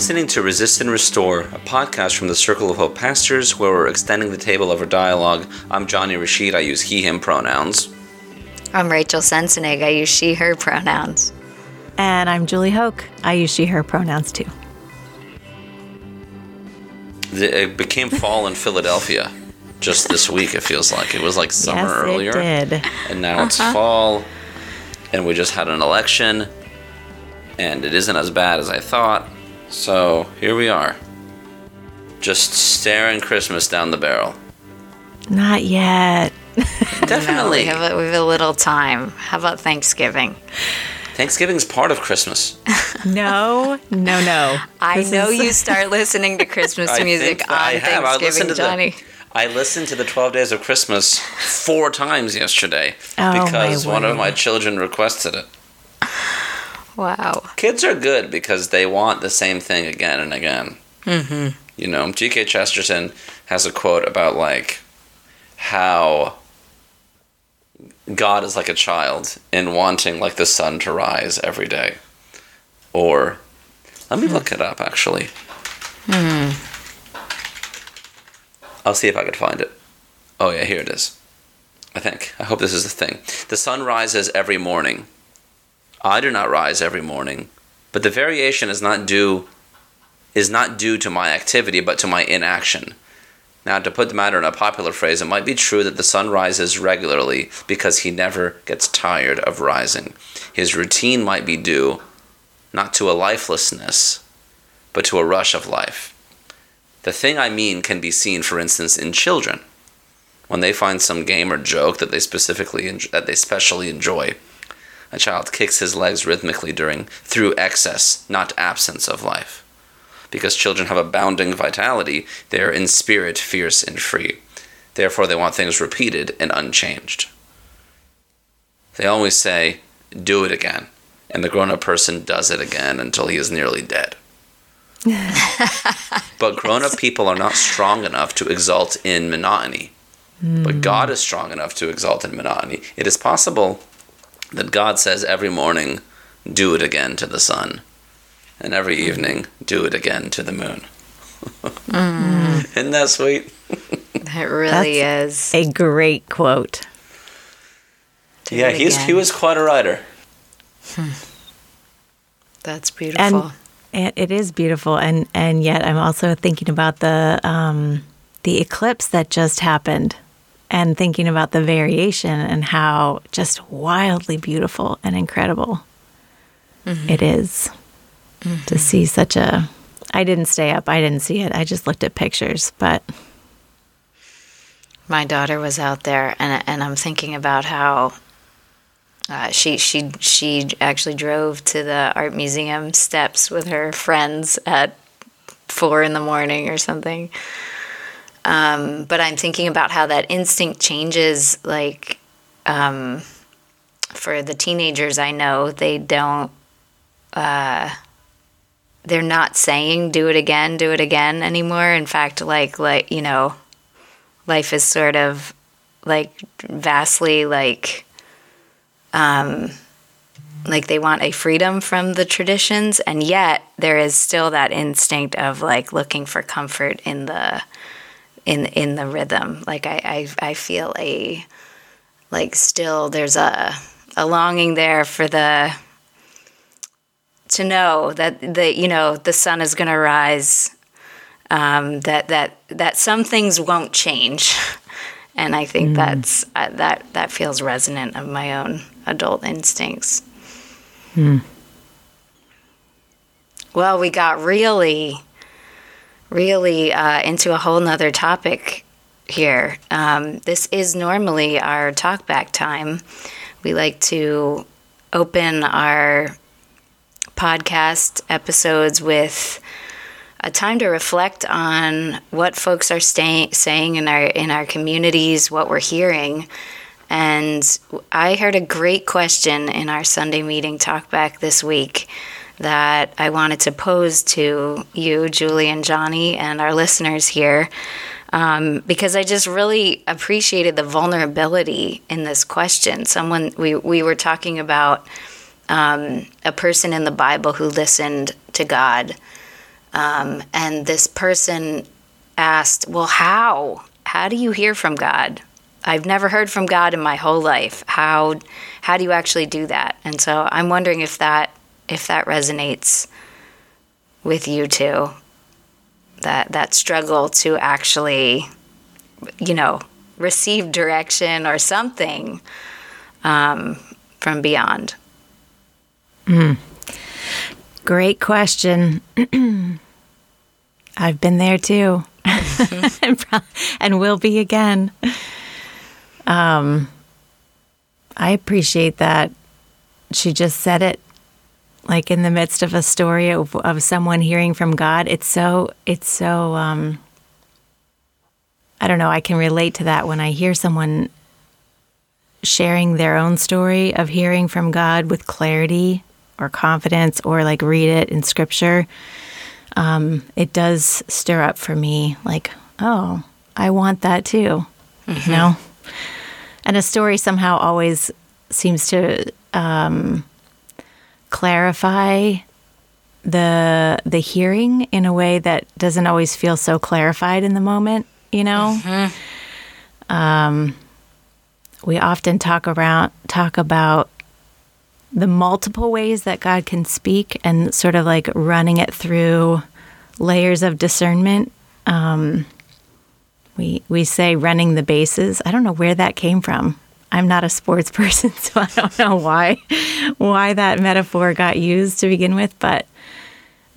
listening to Resist and Restore, a podcast from the Circle of Hope Pastors where we're extending the table of our dialogue. I'm Jonny Rashid. I use he, him pronouns. I'm Rachel Sensenig. I use she, her pronouns. And I'm Julie Hoke. I use she, her pronouns too. It became fall in Philadelphia just this week, it feels like. It was like summer yes, earlier. Did. And now uh-huh. it's fall, and we just had an election, and it isn't as bad as I thought. So here we are. Just staring Christmas down the barrel. Not yet. Definitely. No, we, have a, we have a little time. How about Thanksgiving? Thanksgiving's part of Christmas. no, no, no. I this know is... you start listening to Christmas music on I have. Thanksgiving, I Jonny. The, I listened to the 12 Days of Christmas four times yesterday oh, because one of my children requested it. Wow. Kids are good because they want the same thing again and again. Mm-hmm. You know, G.K. Chesterton has a quote about like how God is like a child in wanting like the sun to rise every day. Or let me look it up actually. Hmm. I'll see if I can find it. Oh yeah, here it is. I think. I hope this is the thing. The sun rises every morning I do not rise every morning, but the variation is not due is not due to my activity but to my inaction. Now, to put the matter in a popular phrase, it might be true that the sun rises regularly because he never gets tired of rising. His routine might be due not to a lifelessness, but to a rush of life. The thing I mean can be seen, for instance, in children. When they find some game or joke that they specifically that they specially enjoy, a child kicks his legs rhythmically during through excess, not absence of life. Because children have abounding vitality, they are in spirit fierce and free. Therefore, they want things repeated and unchanged. They always say, Do it again. And the grown up person does it again until he is nearly dead. but grown up people are not strong enough to exult in monotony. Mm. But God is strong enough to exalt in monotony. It is possible that God says every morning, do it again to the sun, and every mm. evening, do it again to the moon. mm. Isn't that sweet? That really That's is. A great quote. Do yeah, he's, he was quite a writer. Hmm. That's beautiful. And it is beautiful, and and yet I'm also thinking about the um, the eclipse that just happened and thinking about the variation and how just wildly beautiful and incredible mm-hmm. it is mm-hmm. to see such a. I didn't stay up, I didn't see it, I just looked at pictures, but. My daughter was out there, and, and I'm thinking about how uh, she she she actually drove to the art museum steps with her friends at four in the morning or something, um, but I'm thinking about how that instinct changes. Like um, for the teenagers I know, they don't. Uh, they're not saying "do it again, do it again" anymore. In fact, like like you know, life is sort of like vastly like um, like they want a freedom from the traditions and yet there is still that instinct of like looking for comfort in the in in the rhythm. Like I, I, I feel a like still there's a a longing there for the to know that the you know the sun is going to rise. Um, that that that some things won't change, and I think mm. that's uh, that that feels resonant of my own adult instincts. Mm. Well, we got really really uh, into a whole nother topic here. Um, this is normally our talkback time. We like to open our podcast episodes with a time to reflect on what folks are staying, saying in our in our communities, what we're hearing. And I heard a great question in our Sunday meeting talkback this week that I wanted to pose to you, Julie and Jonny, and our listeners here. Um, because I just really appreciated the vulnerability in this question. Someone we we were talking about um, a person in the Bible who listened to God Um, and this person asked, Well, how? How do you hear from God? I've never heard from God in my whole life. How how do you actually do that? And so I'm wondering if that if that resonates with you too. That that struggle to actually you know, receive direction or something um, from beyond. Great question. I've been there too, and will be again. Um, I appreciate that she just said it, like in the midst of a story of, of someone hearing from God. It's so, it's so. Um, I don't know. I can relate to that when I hear someone sharing their own story of hearing from God with clarity or confidence or like read it in scripture, um, it does stir up for me like, oh, I want that too, you know? And a story somehow always seems to um, clarify the the hearing in a way that doesn't always feel so clarified in the moment, you know? Um, we often talk around talk about the multiple ways that God can speak and sort of like running it through layers of discernment. Um, we we say running the bases. I don't know where that came from. I'm not a sports person, so I don't know why why that metaphor got used to begin with. But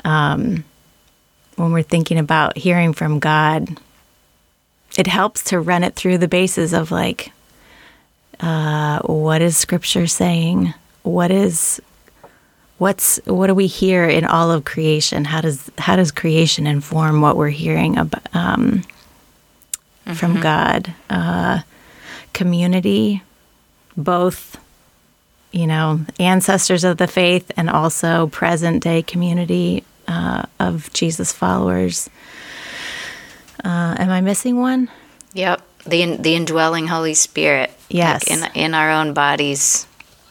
um, when we're thinking about hearing from God, it helps to run it through the bases of like, uh, what is Scripture saying? What is what's what do we hear in all of creation? How does how does creation inform what we're hearing about um, from God? Uh, community, both you know ancestors of the faith and also present day community uh, of Jesus followers. Uh, am I missing one? Yep. The the indwelling Holy Spirit. Yes. Like in in our own bodies,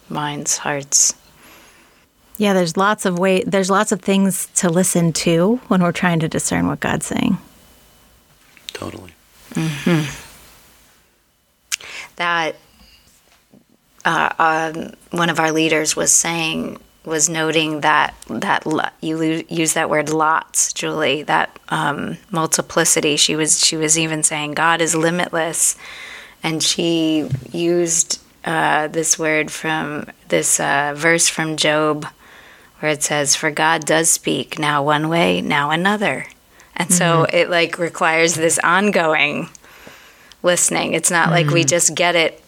minds, hearts. Yeah, there's lots of way. There's lots of things to listen to when we're trying to discern what God's saying. Totally. That uh, um, one of our leaders was saying was noting that that you lo- use that word lots, Julie. That um, multiplicity. She was she was even saying God is limitless, and she used uh, this word from this uh, verse from Job, where it says, "For God does speak now one way, now another," and so it like requires this ongoing listening. It's not like we just get it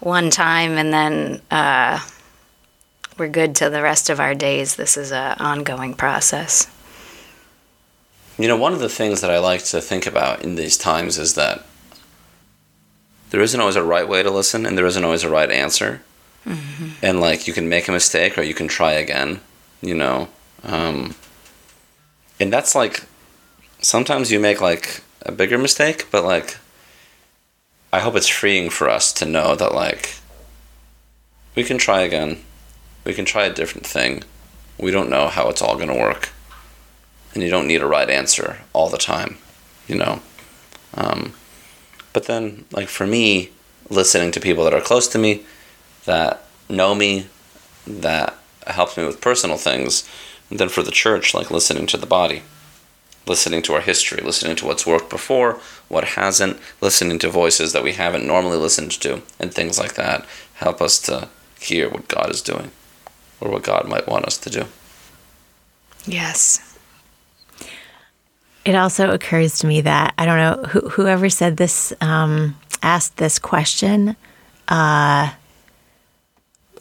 one time and then uh, we're good to the rest of our days. This is an ongoing process. You know, one of the things that I like to think about in these times is that there isn't always a right way to listen and there isn't always a right answer. And like you can make a mistake or you can try again, you know. Um, and that's like sometimes you make like a bigger mistake, but like I hope it's freeing for us to know that like we can try again. We can try a different thing. We don't know how it's all going to work and you don't need a right answer all the time, you know. Um, but then, like for me, listening to people that are close to me, that know me, that helps me with personal things, and then for the church, like listening to the body, listening to our history, listening to what's worked before, what hasn't, listening to voices that we haven't normally listened to, and things like that help us to hear what God is doing or what God might want us to do. Yes. It also occurs to me that I don't know who, whoever said this, um, asked this question, uh,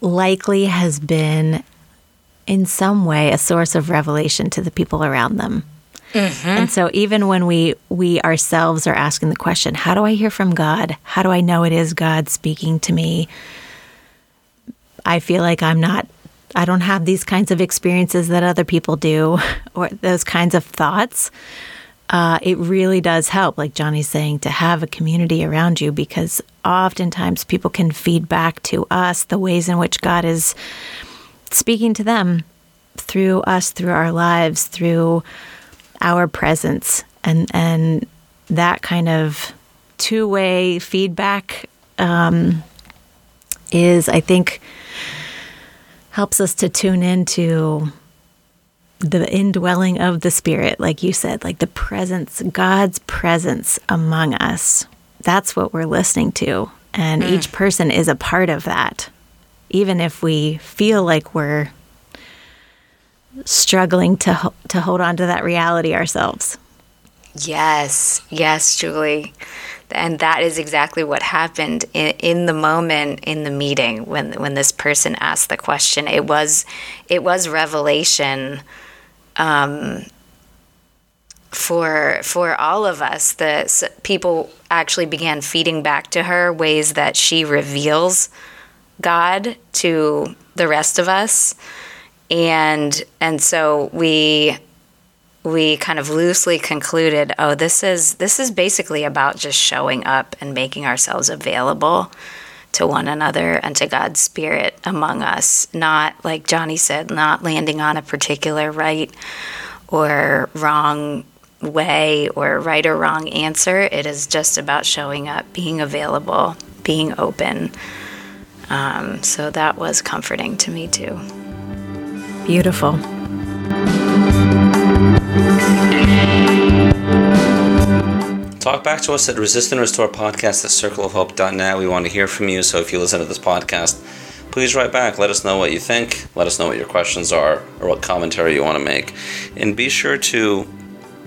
likely has been in some way a source of revelation to the people around them. And so even when we we ourselves are asking the question, how do I hear from God? How do I know it is God speaking to me? I feel like I'm not I don't have these kinds of experiences that other people do or those kinds of thoughts. Uh, it really does help, like Jonny's saying, to have a community around you because oftentimes people can feed back to us the ways in which God is speaking to them through us, through our lives, through our presence and and that kind of two-way feedback um, is i think helps us to tune into the indwelling of the spirit like you said like the presence god's presence among us. That's what we're listening to. And mm. each person is a part of that. Even if we feel like we're struggling to to hold on to that reality ourselves. Yes, yes, Julie. And that is exactly what happened in, in the moment in the meeting when when this person asked the question. It was it was revelation um, for for all of us. The people actually began feeding back to her ways that she reveals God to the rest of us and and so we we kind of loosely concluded oh this is this is basically about just showing up and making ourselves available to one another and to God's spirit among us. Not like Jonny said not landing on a particular right or wrong way or right or wrong answer. It is just about showing up being available being open. Um, so that was comforting to me too Beautiful. Talk back to us at Resist and Restore podcast at circleofhope.net. We want to hear from you. So if you listen to this podcast, please write back. Let us know what you think. Let us know what your questions are or what commentary you want to make. And be sure to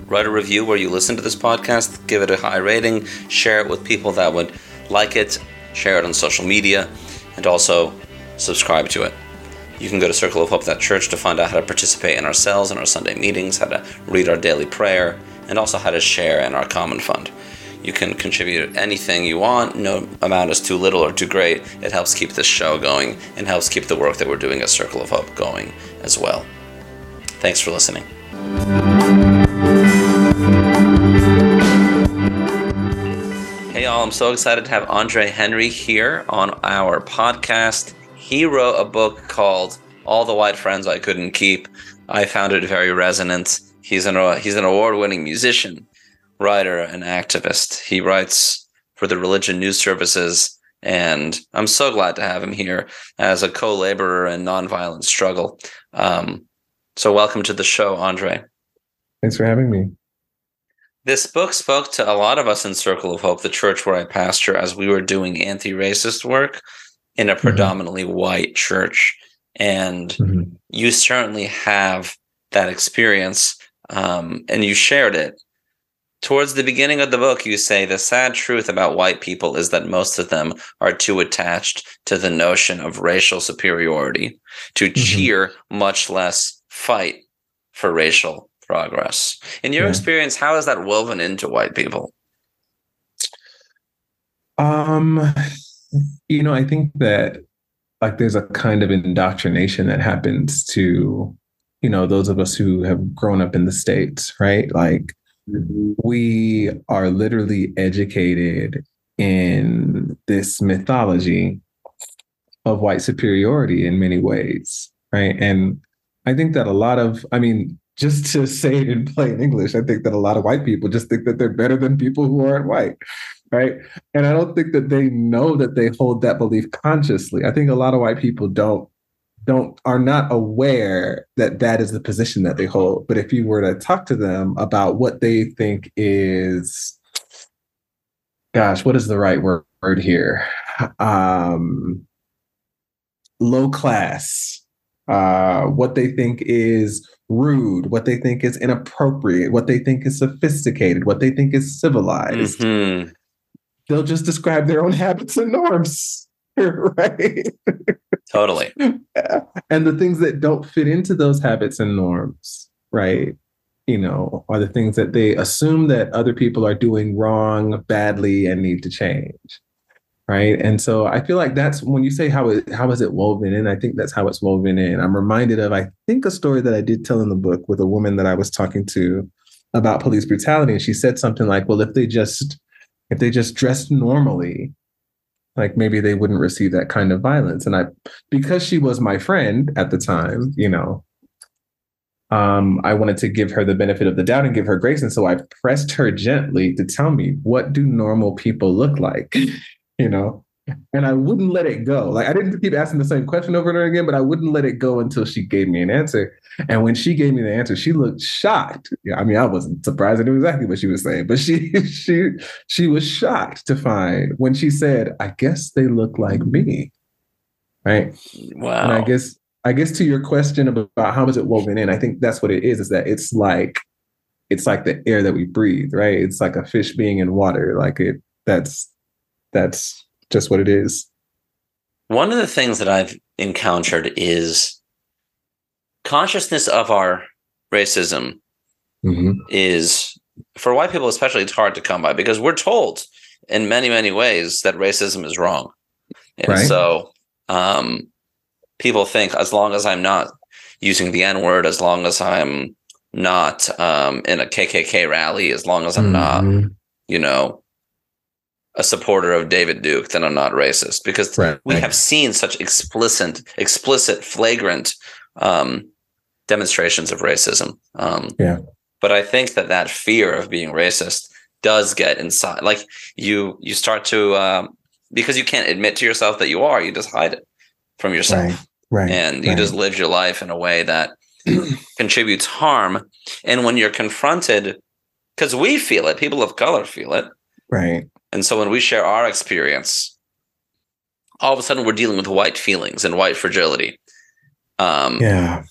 write a review where you listen to this podcast, give it a high rating, share it with people that would like it, share it on social media, and also subscribe to it. You can go to circleofhope.church to find out how to participate in our cells and our Sunday meetings, how to read our daily prayer, and also how to share in our common fund. You can contribute anything you want. No amount is too little or too great. It helps keep this show going and helps keep the work that we're doing at Circle of Hope going as well. Thanks for listening. Hey, all, I'm so excited to have Andre Henry here on our podcast. He wrote a book called All the White Friends I Couldn't Keep. I found it very resonant. He's an he's an award-winning musician, writer, and activist. He writes for the Religion News Services, and I'm so glad to have him here as a co-laborer in nonviolent struggle. Um, so, welcome to the show, Andre. Thanks for having me. This book spoke to a lot of us in Circle of Hope, the church where I pastor, as we were doing anti-racist work in a mm-hmm. predominantly mm-hmm. white church. And mm-hmm. you certainly have that experience um, and you shared it. Towards the beginning of the book, you say the sad truth about white people is that most of them are too attached to the notion of racial superiority to mm-hmm. cheer, much less fight for racial progress. In your yeah. experience, how is that woven into white people? Um, you know, I think that like there's a kind of indoctrination that happens to, you know, those of us who have grown up in the States, right? Like mm-hmm. we are literally educated in this mythology of white superiority in many ways, right? And I think that a lot of, I mean, just to say it in plain English, I think that a lot of white people just think that they're better than people who aren't white, right? And I don't think that they know that they hold that belief consciously. I think a lot of white people don't don't are not aware that that is the position that they hold. But if you were to talk to them about what they think is, gosh, what is the right word, here? Um, low class. Uh, what they think is rude, what they think is inappropriate, what they think is sophisticated, what they think is civilized. Mm-hmm they'll just describe their own habits and norms, right? Totally. and the things that don't fit into those habits and norms, right? You know, are the things that they assume that other people are doing wrong, badly, and need to change. Right. And so I feel like that's when you say how it how is it woven in, I think that's how it's woven in. I'm reminded of I think a story that I did tell in the book with a woman that I was talking to about police brutality. And she said something like, Well, if they just if they just dressed normally, like maybe they wouldn't receive that kind of violence. And I, because she was my friend at the time, you know, um, I wanted to give her the benefit of the doubt and give her grace. And so I pressed her gently to tell me, what do normal people look like? you know? And I wouldn't let it go. Like I didn't keep asking the same question over and over again, but I wouldn't let it go until she gave me an answer. And when she gave me the answer, she looked shocked. Yeah, I mean, I wasn't surprised. I knew exactly what she was saying, but she she she was shocked to find when she said, "I guess they look like me." Right. Wow. And I guess I guess to your question about how is it woven in, I think that's what it is, is that it's like it's like the air that we breathe, right? It's like a fish being in water. Like it that's that's just what it is. One of the things that I've encountered is consciousness of our racism mm-hmm. is for white people especially it's hard to come by because we're told in many many ways that racism is wrong and Right. so um, people think as long as i'm not using the n word as long as i'm not um, in a kkk rally as long as i'm not Mhm. you know a supporter of david duke then i'm not racist because Right. we have seen such explicit explicit flagrant um, demonstrations of racism um, Yeah. but i think that that fear of being racist does get inside like you you start to um, because you can't admit to yourself that you are you just hide it from yourself Right. Right. and you right. just live your life in a way that contributes harm and when you're confronted because we feel it people of color feel it right. And so when we share our experience, all of a sudden we're dealing with white feelings and white fragility, um, Yeah.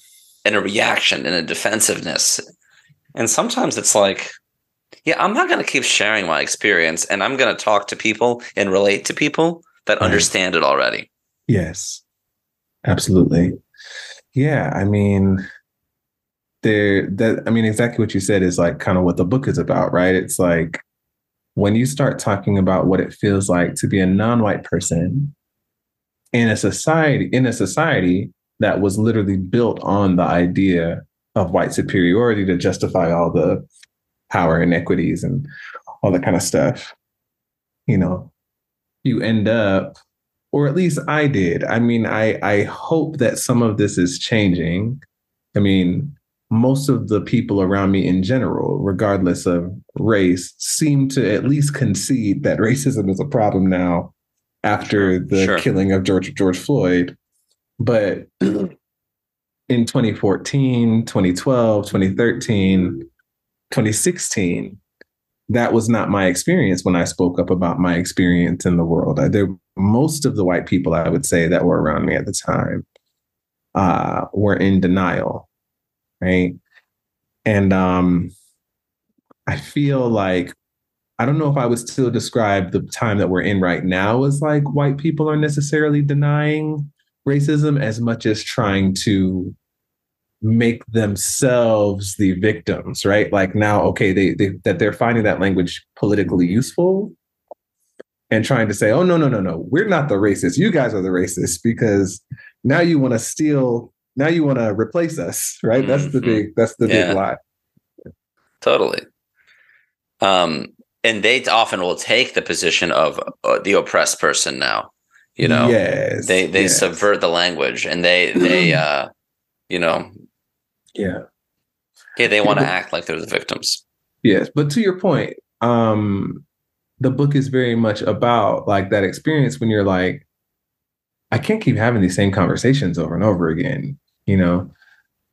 and a reaction and a defensiveness. And sometimes it's like, yeah, I'm not going to keep sharing my experience and I'm going to talk to people and relate to people that Right. understand it already. Yes, absolutely. Yeah, I mean, there. That I mean, exactly what you said is like kind of what the book is about, right? It's like when you start talking about what it feels like to be a non-white person in a society in a society that was literally built on the idea of white superiority to justify all the power inequities and all that kind of stuff. You know, you end up or at least I did. I mean, I I hope that some of this is changing. I mean, most of the people around me in general, regardless of race, seem to at least concede that racism is a problem now after the Sure. killing of George George Floyd. But in 2014, 2012, 2013, 2016, that was not my experience when I spoke up about my experience in the world. I, there, most of the white people I would say that were around me at the time uh, were in denial, right? And um, I feel like I don't know if I would still describe the time that we're in right now as like white people are necessarily denying racism as much as trying to make themselves the victims, right? Like now, okay, they, they that they're finding that language politically useful and trying to say, oh no, no, no, no, we're not the racists. You guys are the racists because now you want to steal, now you want to replace us, right? That's the big, that's the Yeah. big lie. Totally. Um, and they often will take the position of uh, the oppressed person now. You know, yes, they they yes. subvert the language and they they uh, you know Yeah. yeah they want to act like they're the victims. Yes, but to your point, um, the book is very much about like that experience when you're like, I can't keep having these same conversations over and over again, you know,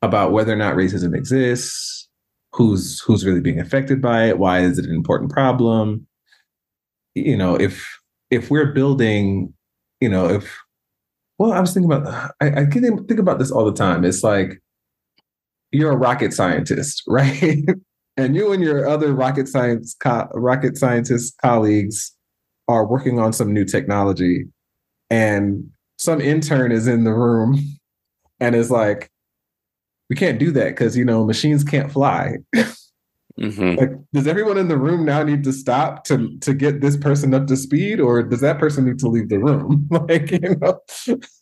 about whether or not racism exists, who's who's really being affected by it, why is it an important problem? You know, if if we're building, you know, if well, I was thinking about I, I think about this all the time. It's like you're a rocket scientist, right? and you and your other rocket science co- rocket scientist colleagues are working on some new technology and some intern is in the room and it's like we can't do that because you know machines can't fly. Hmm like does everyone in the room now need to stop to to get this person up to speed or does that person need to leave the room? Like you know?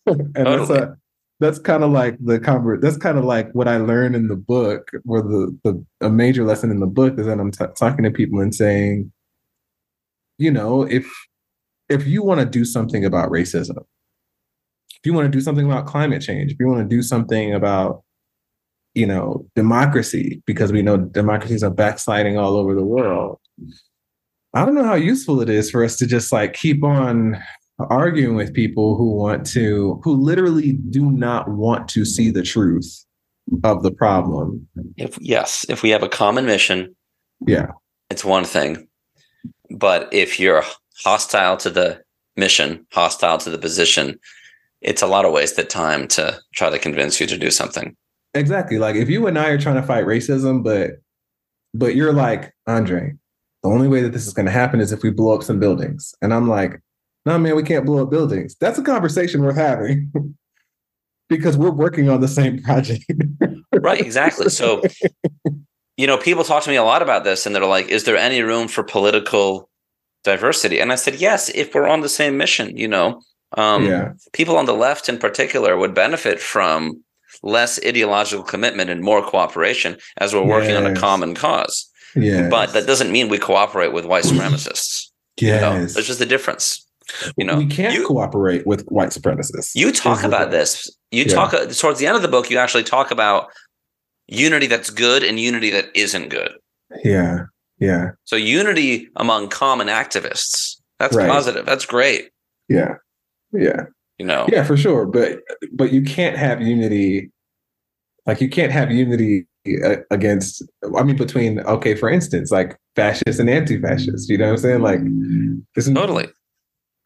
And that's a that's kind of like the convert that's kind of like what i learned in the book where the the a major lesson in the book is that i'm t- talking to people and saying you know if if you want to do something about racism if you want to do something about climate change if you want to do something about you know, democracy because we know democracies are backsliding all over the world. I don't know how useful it is for us to just like keep on arguing with people who want to, who literally do not want to see the truth of the problem. If yes, if we have a common mission, Yeah. it's one thing. But if you're hostile to the mission, hostile to the position, it's a lot of wasted time to try to convince you to do something. Exactly. Like if you and I are trying to fight racism, but but you're like, Andre, the only way that this is gonna happen is if we blow up some buildings. And I'm like, no man, we can't blow up buildings. That's a conversation worth having. because we're working on the same project. Right, exactly. So, you know, people talk to me a lot about this and they're like, is there any room for political diversity? And I said, yes, if we're on the same mission, you know. Um, yeah. people on the left in particular would benefit from less ideological commitment and more cooperation as we're working on a common cause. Yeah. But that doesn't mean we cooperate with white supremacists. You know, yes. there's just a difference. You know, we can't you, cooperate with white supremacists. you talk about this. You Yeah. talk towards the end of the book. You actually talk about unity that's good and unity that isn't good. Yeah. Yeah. So unity among common activists. That's Right. positive. That's great. Yeah. Yeah. You know. Yeah, for sure. But but you can't have unity. Like you can't have unity uh, against. I mean, between okay, for instance, like fascists and anti-fascists. You know what I'm saying? Like, there's Totally.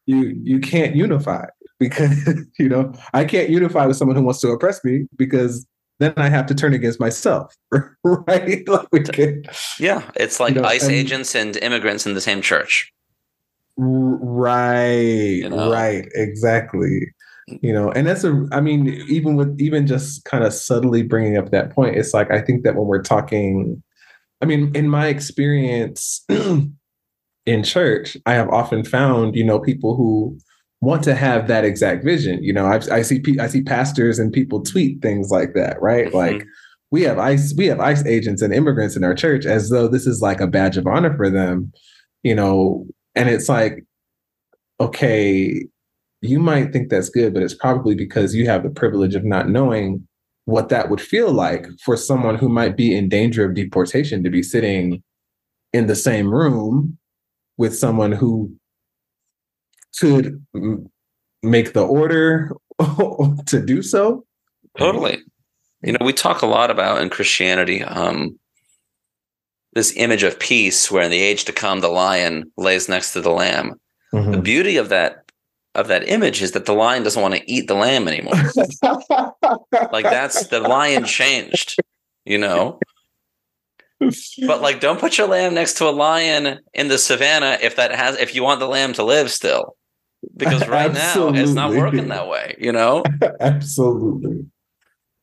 You you can't unify because you know I can't unify with someone who wants to oppress me because then I have to turn against myself, right? Like we can, Yeah. It's like You know, ICE and- agents and immigrants in the same church. Right, know? right, exactly. you know and that's a i mean even with even just kind of subtly bringing up that point it's like i think that when we're talking i mean in my experience in church i have often found you know people who want to have that exact vision you know i, I see i see pastors and people tweet things like that right Mhm. like we have ice we have ice agents and immigrants in our church as though this is like a badge of honor for them you know and it's like okay you might think that's good, but it's probably because you have the privilege of not knowing what that would feel like for someone who might be in danger of deportation to be sitting in the same room with someone who could make the order to do so. Totally. You know, we talk a lot about in Christianity um, this image of peace, where in the age to come, the lion lays next to the lamb. The Mhm. beauty of that of that image is that the lion doesn't want to eat the lamb anymore. like that's the lion changed, you know. But like, don't put your lamb next to a lion in the savannah if that has if you want the lamb to live still, because right now it's not working that way, you know. Absolutely.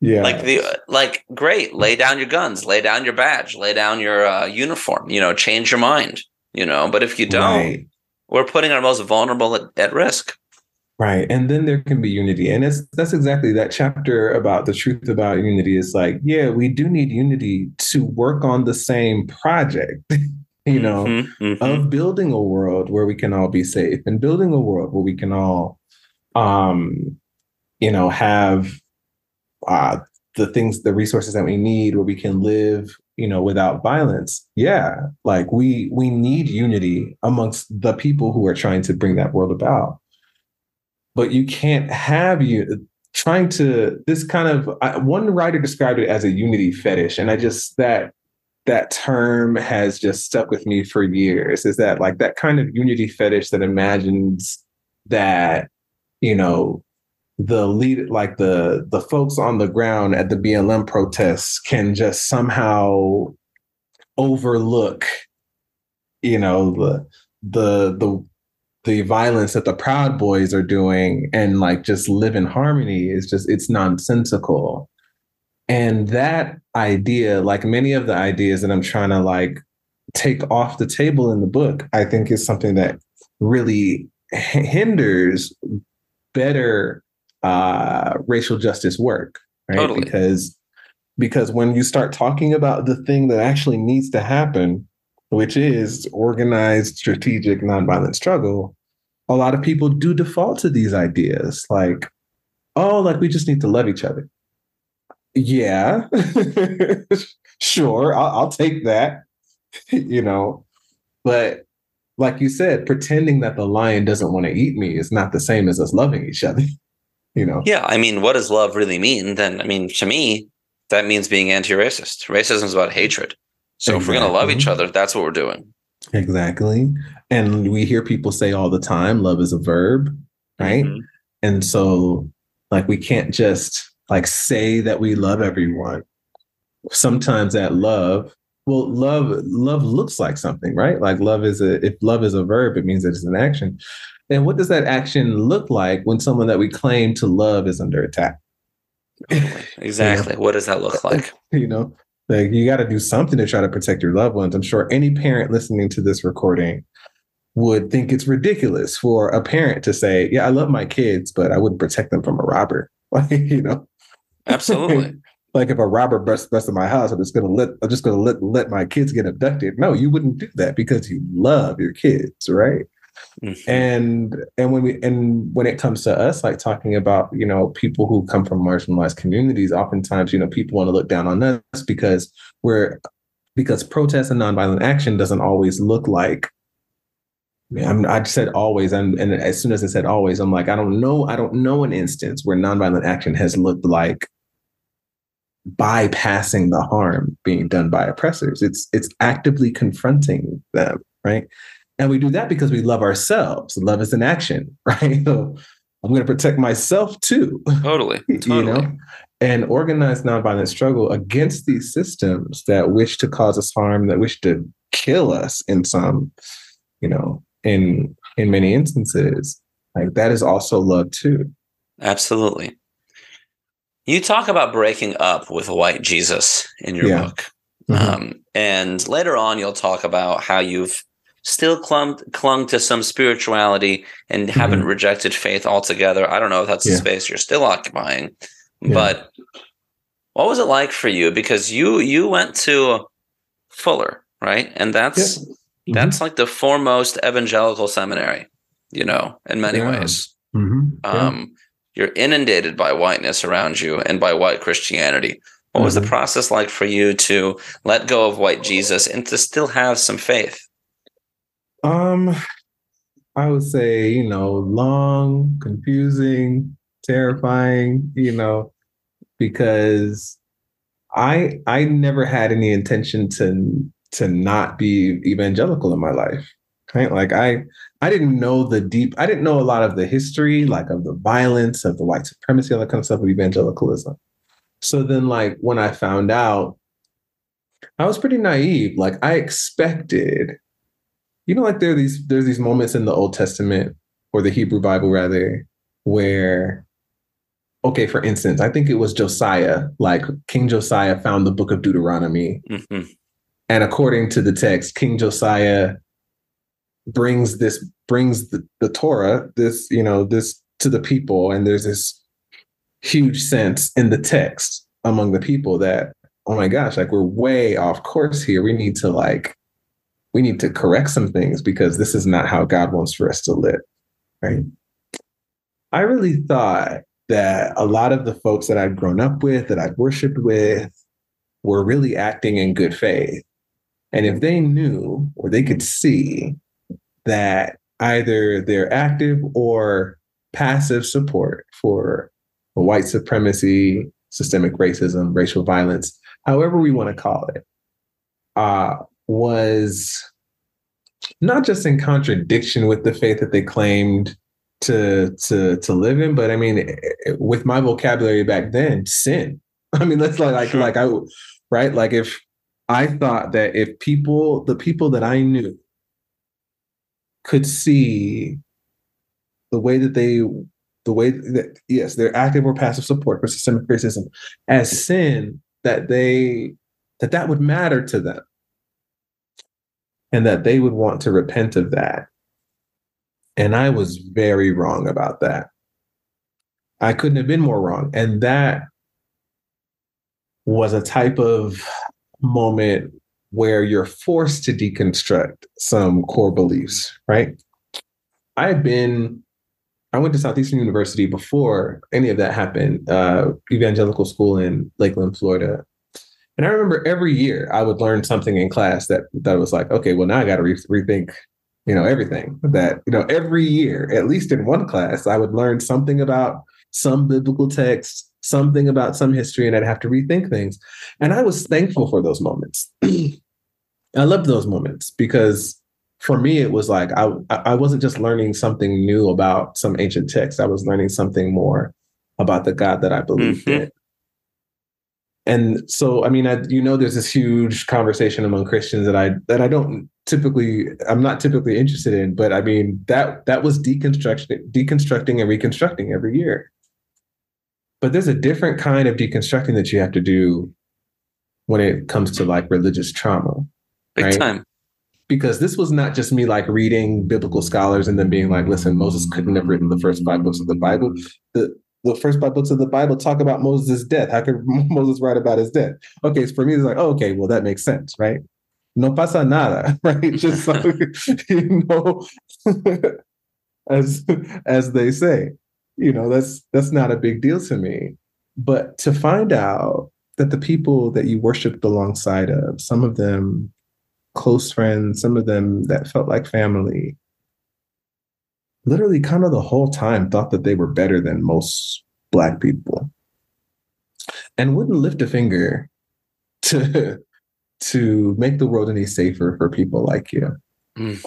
Yeah. like the like great lay down your guns lay down your badge lay down your uh, uniform you know change your mind you know but if you don't Right. we're putting our most vulnerable at, at risk Right. And then there can be unity. And it's that's exactly that chapter about the truth about unity is like, yeah, we do need unity to work on the same project, you know, Mhm, mhm. of building a world where we can all be safe and building a world where we can all um, you know, have uh the things, the resources that we need where we can live, you know, without violence. Yeah. Like we we need unity amongst the people who are trying to bring that world about but you can't have you trying to this kind of I, one writer described it as a unity fetish and i just that that term has just stuck with me for years is that like that kind of unity fetish that imagines that you know the lead like the the folks on the ground at the blm protests can just somehow overlook you know the the the the violence that the Proud Boys are doing and like just live in harmony is just it's nonsensical. And that idea, like many of the ideas that I'm trying to like take off the table in the book, I think is something that really hinders better uh, racial justice work, right? Totally. Because because when you start talking about the thing that actually needs to happen, which is organized, strategic, nonviolent struggle, a lot of people do default to these ideas like, oh, like we just need to love each other. yeah, sure, I'll, I'll take that. you know, but like you said, pretending that the lion doesn't want to eat me is not the same as us loving each other. You know? Yeah, I mean, what does love really mean? Then, I mean, to me, that means being anti-racist. Racism is about hatred. So exactly. if we're going to love each other, that's what we're doing. Exactly. And we hear people say all the time, love is a verb, right? Mm-hmm. And so like we can't just like say that we love everyone. Sometimes that love well love love looks like something right like love is a if love is a verb it means that it's an action and what does that action look like when someone that we claim to love is under attack? Exactly. You know? what does that look like? You know like you got to do something to try to protect your loved ones. I'm sure any parent listening to this recording would think it's ridiculous for a parent to say yeah i love my kids but i wouldn't protect them from a robber. Like you know? Absolutely. Like if a robber busts busts in my house, I'm just gonna let I'm just gonna let let my kids get abducted. No, you wouldn't do that because you love your kids, right? Mm-hmm. And and when we and when it comes to us, like talking about you know people who come from marginalized communities, oftentimes you know people want to look down on us because we're because protest and nonviolent action doesn't always look like I'm, I said always, and, and as soon as I said always, I'm like, I don't know, I don't know an instance where nonviolent action has looked like bypassing the harm being done by oppressors. It's it's actively confronting them, right? And we do that because we love ourselves. Love is an action, right? So I'm going to protect myself too. Totally. totally. you know? And organized nonviolent struggle against these systems that wish to cause us harm, that wish to kill us in some, you know, in in many instances. Like that is also love too. Absolutely. You talk about breaking up with white Jesus in your yeah. book. Mm-hmm. Um, and later on, you'll talk about how you've still clung, clung to some spirituality and mm-hmm. haven't rejected faith altogether. I don't know if that's yeah. the space you're still occupying, yeah. but what was it like for you? Because you you went to Fuller, right? And that's mm-hmm. that's like the foremost evangelical seminary, you know, in many ways. Mm-hmm. Um, you're inundated by whiteness around you and by white Christianity. What was the mm-hmm. process like for you to let go of white Jesus and to still have some faith? Um, I would say, you know, long, confusing, terrifying, you know, because I I never had any intention to to not be evangelical in my life. Right? Like I I didn't know the deep, I didn't know a lot of the history, like of the violence, of the white supremacy, all that kind of stuff of evangelicalism. So then, like, when I found out, I was pretty naive. Like, I expected, you know, like there are these there's these moments in the Old Testament or the Hebrew Bible rather, where okay, for instance, I think it was Josiah, like King Josiah found the book of Deuteronomy. Mm-hmm. And according to the text, King Josiah brings this brings the, the Torah, this, you know, this to the people. And there's this huge sense in the text among the people that, oh my gosh, like we're way off course here. We need to like, we need to correct some things because this is not how God wants for us to live. Right. I really thought that a lot of the folks that I'd grown up with, that I'd worshiped with, were really acting in good faith. And if they knew or they could see that either they're active or passive support for white supremacy, systemic racism, racial violence, however we want to call it, uh, was not just in contradiction with the faith that they claimed to to to live in, but I mean, with my vocabulary back then, sin. I mean, let's like like like I right? Like if I thought that if people the people that I knew could see the way that they the way that yes their active or passive support for systemic racism as sin that they that that would matter to them and that they would want to repent of that and i was very wrong about that i couldn't have been more wrong and that was a type of moment where you're forced to deconstruct some core beliefs, right? I've been I went to Southeastern University before any of that happened, uh, evangelical school in Lakeland, Florida. And I remember every year I would learn something in class that that was like, okay, well now I got to re- rethink, you know, everything. That you know, every year, at least in one class, I would learn something about some biblical text, something about some history, and I'd have to rethink things. And I was thankful for those moments. I loved those moments because for me it was like I I wasn't just learning something new about some ancient text. I was learning something more about the God that I believed Mhm. in. And so, I mean, I, you know, there's this huge conversation among Christians that I that I don't typically, I'm not typically interested in. But I mean, that that was deconstruction, deconstructing and reconstructing every year. But there's a different kind of deconstructing that you have to do when it comes to like religious trauma Big Right. time. because this was not just me like reading biblical scholars and then being like, listen, Moses couldn't have written the first five books of the Bible. The the first five books of the Bible talk about Moses' death. How could Moses write about his death? Okay, so for me, it's like, oh, okay, well, that makes sense, right? No pasa nada, right? Just so, you know, as as they say, you know, that's that's not a big deal to me. But to find out that the people that you worshipped alongside of, some of them close friends, some of them that felt like family, literally kind of the whole time thought that they were better than most Black people and wouldn't lift a finger to, to make the world any safer for people like you. Mm.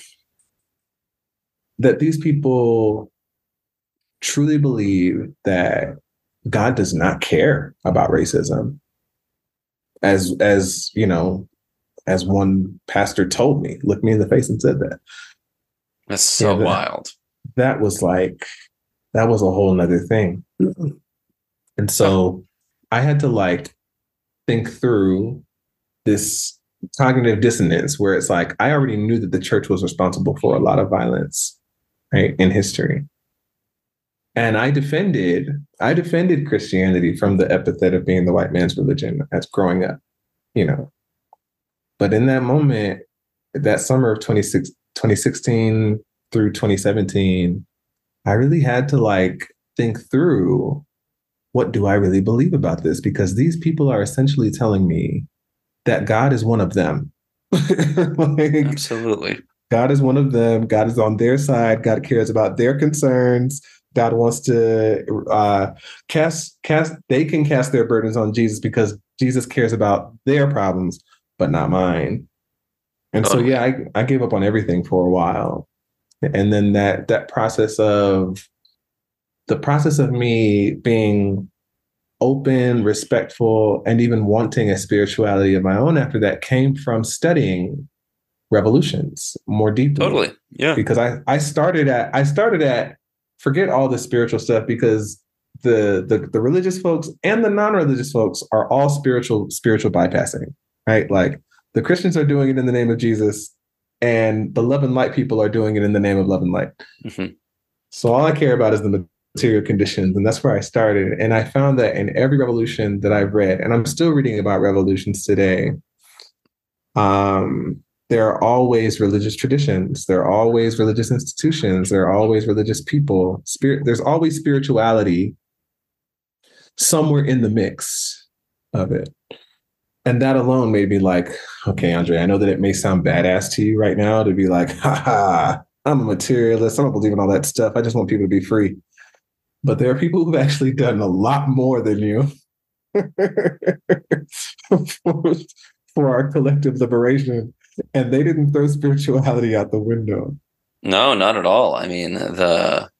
That these people truly believe that God does not care about racism. As as you know, as one pastor told me, looked me in the face and said that. That's so Yeah, that- wild. That was like that was a whole nother thing. Mm-hmm. And so I had to like think through this cognitive dissonance where it's like I already knew that the church was responsible for a lot of violence, right, in history. And I defended I defended Christianity from the epithet of being the white man's religion as growing up, you know. But in that moment, that summer of 26, 2016 through 2017, I really had to like think through what do I really believe about this? Because these people are essentially telling me that God is one of them. like, Absolutely. God is one of them. God is on their side. God cares about their concerns. God wants to uh, cast cast. They can cast their burdens on Jesus because Jesus cares about their problems, but not mine. And so, yeah, I, I gave up on everything for a while, and then that that process of the process of me being open, respectful, and even wanting a spirituality of my own after that came from studying revolutions more deeply Totally. Yeah. because I I started at I started at forget all the spiritual stuff because the the the religious folks and the non-religious folks are all spiritual spiritual bypassing, right? Like the Christians are doing it in the name of Jesus and the love and light people are doing it in the name of love and light. Mhm. So all I care about is the material conditions and that's where I started. And I found that in every revolution that I've read and I'm still reading about revolutions today um there are always religious traditions. There are always religious institutions. There are always religious people. Spirit there's always spirituality somewhere in the mix of it and that alone made me like okay andre i know that it may sound badass to you right now to be like ha ha, i'm a materialist i don't believe in all that stuff i just want people to be free but there are people who've actually done a lot more than you for, for our collective liberation and they didn't throw spirituality out the window. No, not at all. I mean, the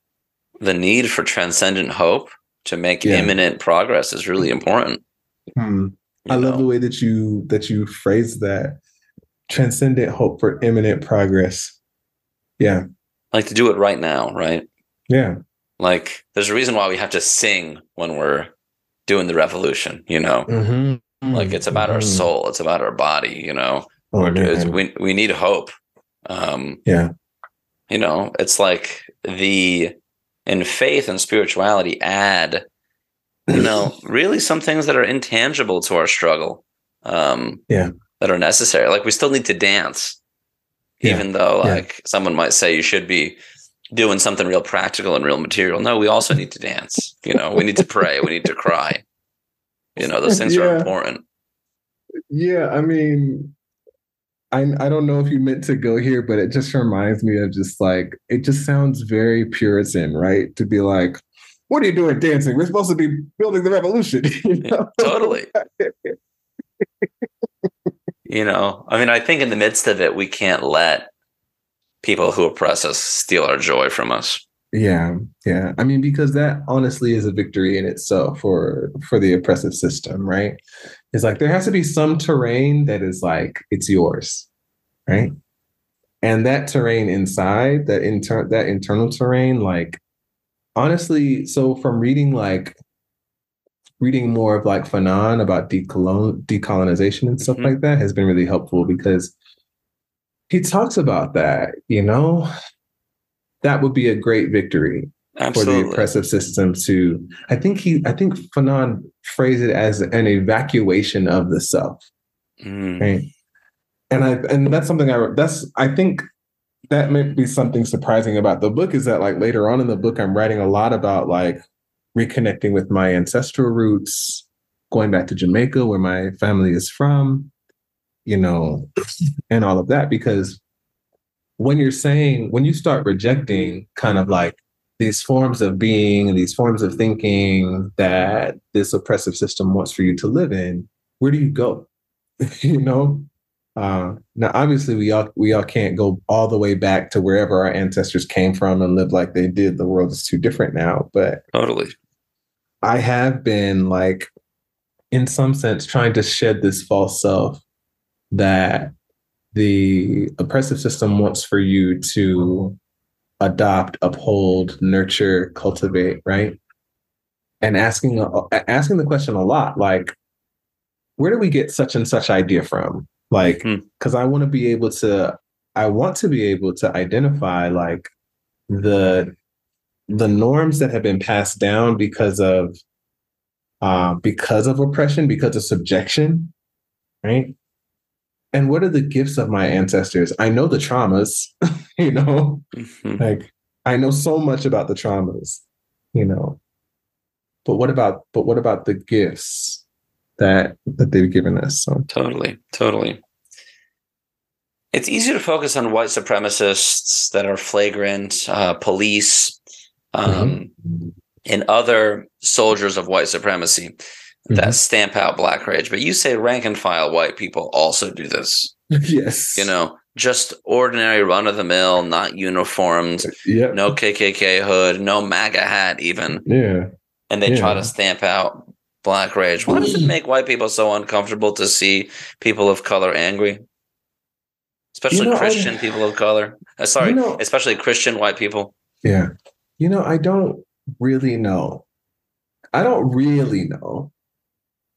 the need for transcendent hope to make Yeah. imminent progress is really important. Hmm. You I love the way that you that you phrase that. Transcendent hope for imminent progress. Yeah. like to do it right now, right? Yeah. Like there's a reason why we have to sing when we're doing the revolution, you know? Mm-hmm. Like it's about our soul, it's about our body, you know. Oh, We're- it's- man. we we need hope. Um Yeah. you know, it's like the in faith and spirituality add you know, really some things that are intangible to our struggle. Um Yeah. that are necessary. Like we still need to dance. Yeah. Even though Yeah. like someone might say you should be doing something real practical and real material. No, we also need to dance. You know, we need to pray. We need to cry. You know, those things yeah. are important. Yeah, I mean, I I don't know if you meant to go here, but it just reminds me of just like it just sounds very Puritan, right? To be like, what are you doing dancing? We're supposed to be building the revolution. You know? totally. you know, I mean, I think in the midst of it, we can't let people who oppress us steal our joy from us. Yeah, yeah. I mean, because that honestly is a victory in itself for for the oppressive system, right? It's like there has to be some terrain that is like it's yours, right? And that terrain inside, that inter that internal terrain, like honestly, so from reading like reading more of like Fanon about decolon decolonization and stuff mm-hmm. like that has been really helpful because he talks about that, you know, that would be a great victory Absolutely. for the oppressive system to i think he i think fanon phrased it as an evacuation of the self mm. right and i and that's something i that's i think that may be something surprising about the book is that like later on in the book i'm writing a lot about like reconnecting with my ancestral roots going back to jamaica where my family is from you know and all of that. Because when you're saying when you start rejecting kind of like these forms of being these forms of thinking that this oppressive system wants for you to live in where do you go? You know uh, now obviously we all we all can't go all the way back to wherever our ancestors came from and live like they did the world is too different now but totally i have been like in some sense trying to shed this false self that the oppressive system wants for you to adopt, uphold, nurture, cultivate, right? And asking asking the question a lot, like, where do we get such and such idea from? Like, because hmm. I want to be able to, I want to be able to identify like the the norms that have been passed down because of uh, because of oppression, because of subjection, right? and what are the gifts of my ancestors? I know the traumas, you know, mm-hmm. like I know so much about the traumas, you know. But what about but what about the gifts that that they've given us? So totally, totally. It's easy to focus on white supremacists that are flagrant, uh, police, um, mm-hmm. and other soldiers of white supremacy mm-hmm. that stamp out black rage. But you say rank and file white people also do this. yes. You know, just ordinary run of the mill, not uniformed, yep. no KKK hood, no MAGA hat, even. Yeah. And they yeah. try to stamp out black rage. Why does it make white people so uncomfortable to see people of color angry? Especially you know, Christian I, people of color. Uh, sorry, you know, especially Christian white people. Yeah. You know, I don't really know. I don't really know.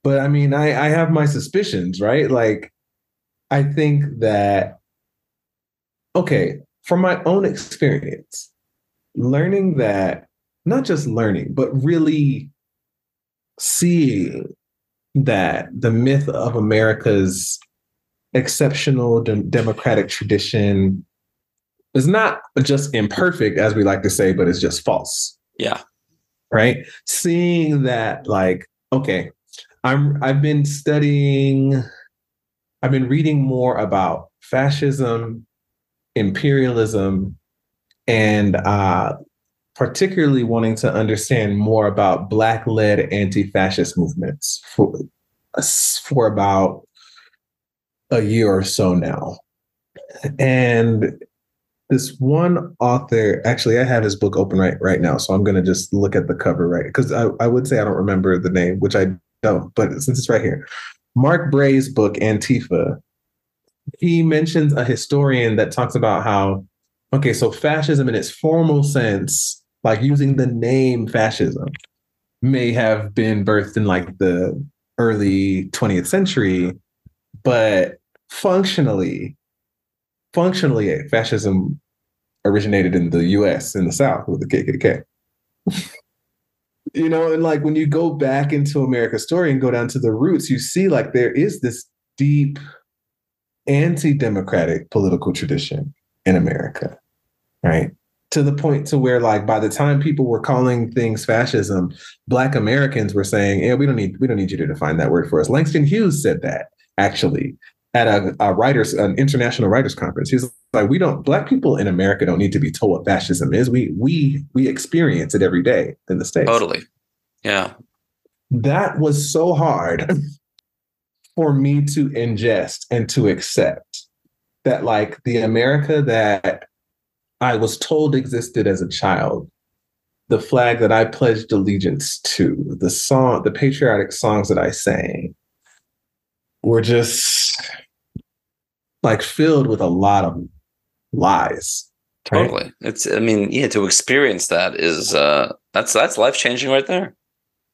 But I mean, I, I have my suspicions, right? Like, I think that, okay, from my own experience, learning that, not just learning, but really seeing that the myth of America's exceptional de- democratic tradition is not just imperfect, as we like to say, but it's just false. Yeah. Right. Seeing that, like, okay, I'm I've been studying I've been reading more about fascism, imperialism, and uh, particularly wanting to understand more about Black-led anti-fascist movements for for about a year or so now. And this one author, actually, I have his book open right right now, so I'm going to just look at the cover right because I, I would say I don't remember the name, which I don't, but since it's right here, Mark Bray's book Antifa, he mentions a historian that talks about how, okay, so fascism in its formal sense, like using the name fascism, may have been birthed in like the early 20th century, but functionally, functionally, fascism originated in the US in the South with the KKK. you know, and like when you go back into America's story and go down to the roots, you see like there is this deep anti democratic political tradition in America, right? To the point to where like by the time people were calling things fascism, black Americans were saying, yeah, we don't need we don't need you to define that word for us. Langston Hughes said that actually at a, a writers an international writers conference. He's like, we don't black people in America don't need to be told what fascism is. We we we experience it every day in the States. Totally. Yeah. That was so hard for me to ingest and to accept that like the America that I was told existed as a child, the flag that I pledged allegiance to, the song, the patriotic songs that I sang were just like filled with a lot of lies. right? Totally. It's I mean, yeah, to experience that is uh that's that's life changing right there.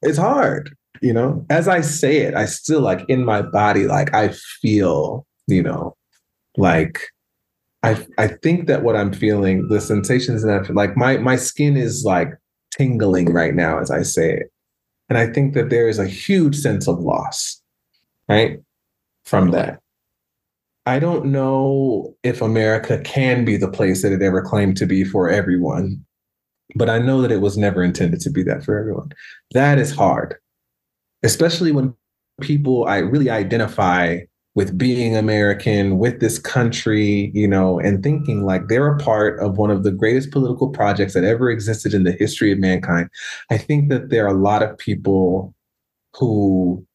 It's hard, you know. As I say it, I still like in my body, like I feel, you know, like I I think that what I'm feeling, the sensations that I feel, like my my skin is like tingling right now as I say it. And I think that there is a huge sense of loss, right? From that. I don't know if America can be the place that it ever claimed to be for everyone, but I know that it was never intended to be that for everyone. That is hard, especially when people I really identify with being American, with this country, you know, and thinking like they're a part of one of the greatest political projects that ever existed in the history of mankind. I think that there are a lot of people who,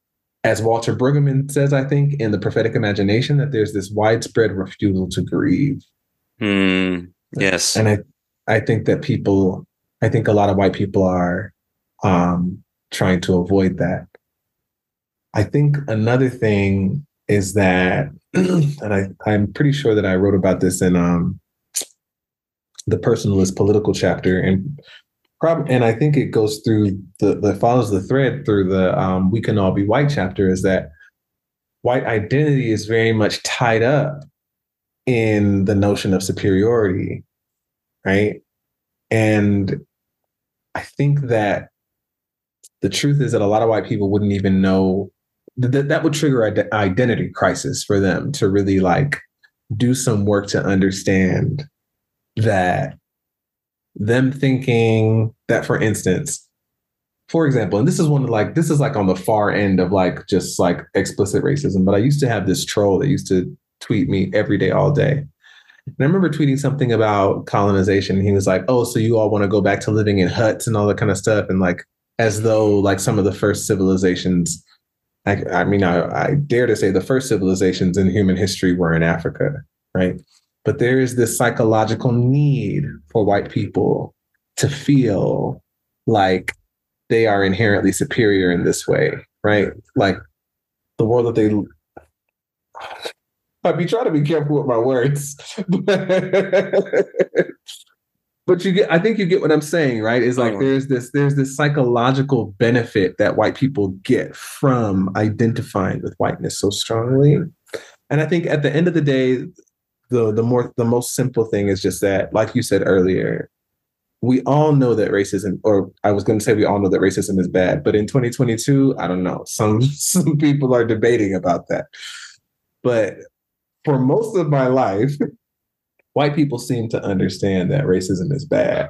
as Walter Brueggemann says, I think in the prophetic imagination, that there's this widespread refusal to grieve. Mm, yes. And I, I think that people, I think a lot of white people are um, trying to avoid that. I think another thing is that, and I, I'm pretty sure that I wrote about this in um, the personal is political chapter, and prob- and I think it goes through the that follows the thread through the um, we can all be white chapter is that white identity is very much tied up in the notion of superiority, right? And I think that the truth is that a lot of white people wouldn't even know that that would trigger an identity crisis for them to really like do some work to understand that them thinking that for instance for example and this is one of like this is like on the far end of like just like explicit racism but i used to have this troll that used to tweet me every day all day. And i remember tweeting something about colonization he was like oh so you all want to go back to living in huts and all that kind of stuff and like as though like some of the first civilizations I, I mean, I, I dare to say the first civilizations in human history were in Africa, right? But there is this psychological need for white people to feel like they are inherently superior in this way, right? Like the world that they. I'd be trying to be careful with my words. but you get i think you get what i'm saying right? Is like uh-huh. there's this there's this psychological benefit that white people get from identifying with whiteness so strongly. And i think at the end of the day the the more the most simple thing is just that like you said earlier we all know that racism or i was going to say we all know that racism is bad but in 2022 i don't know some some people are debating about that. But for most of my life white people seem to understand that racism is bad.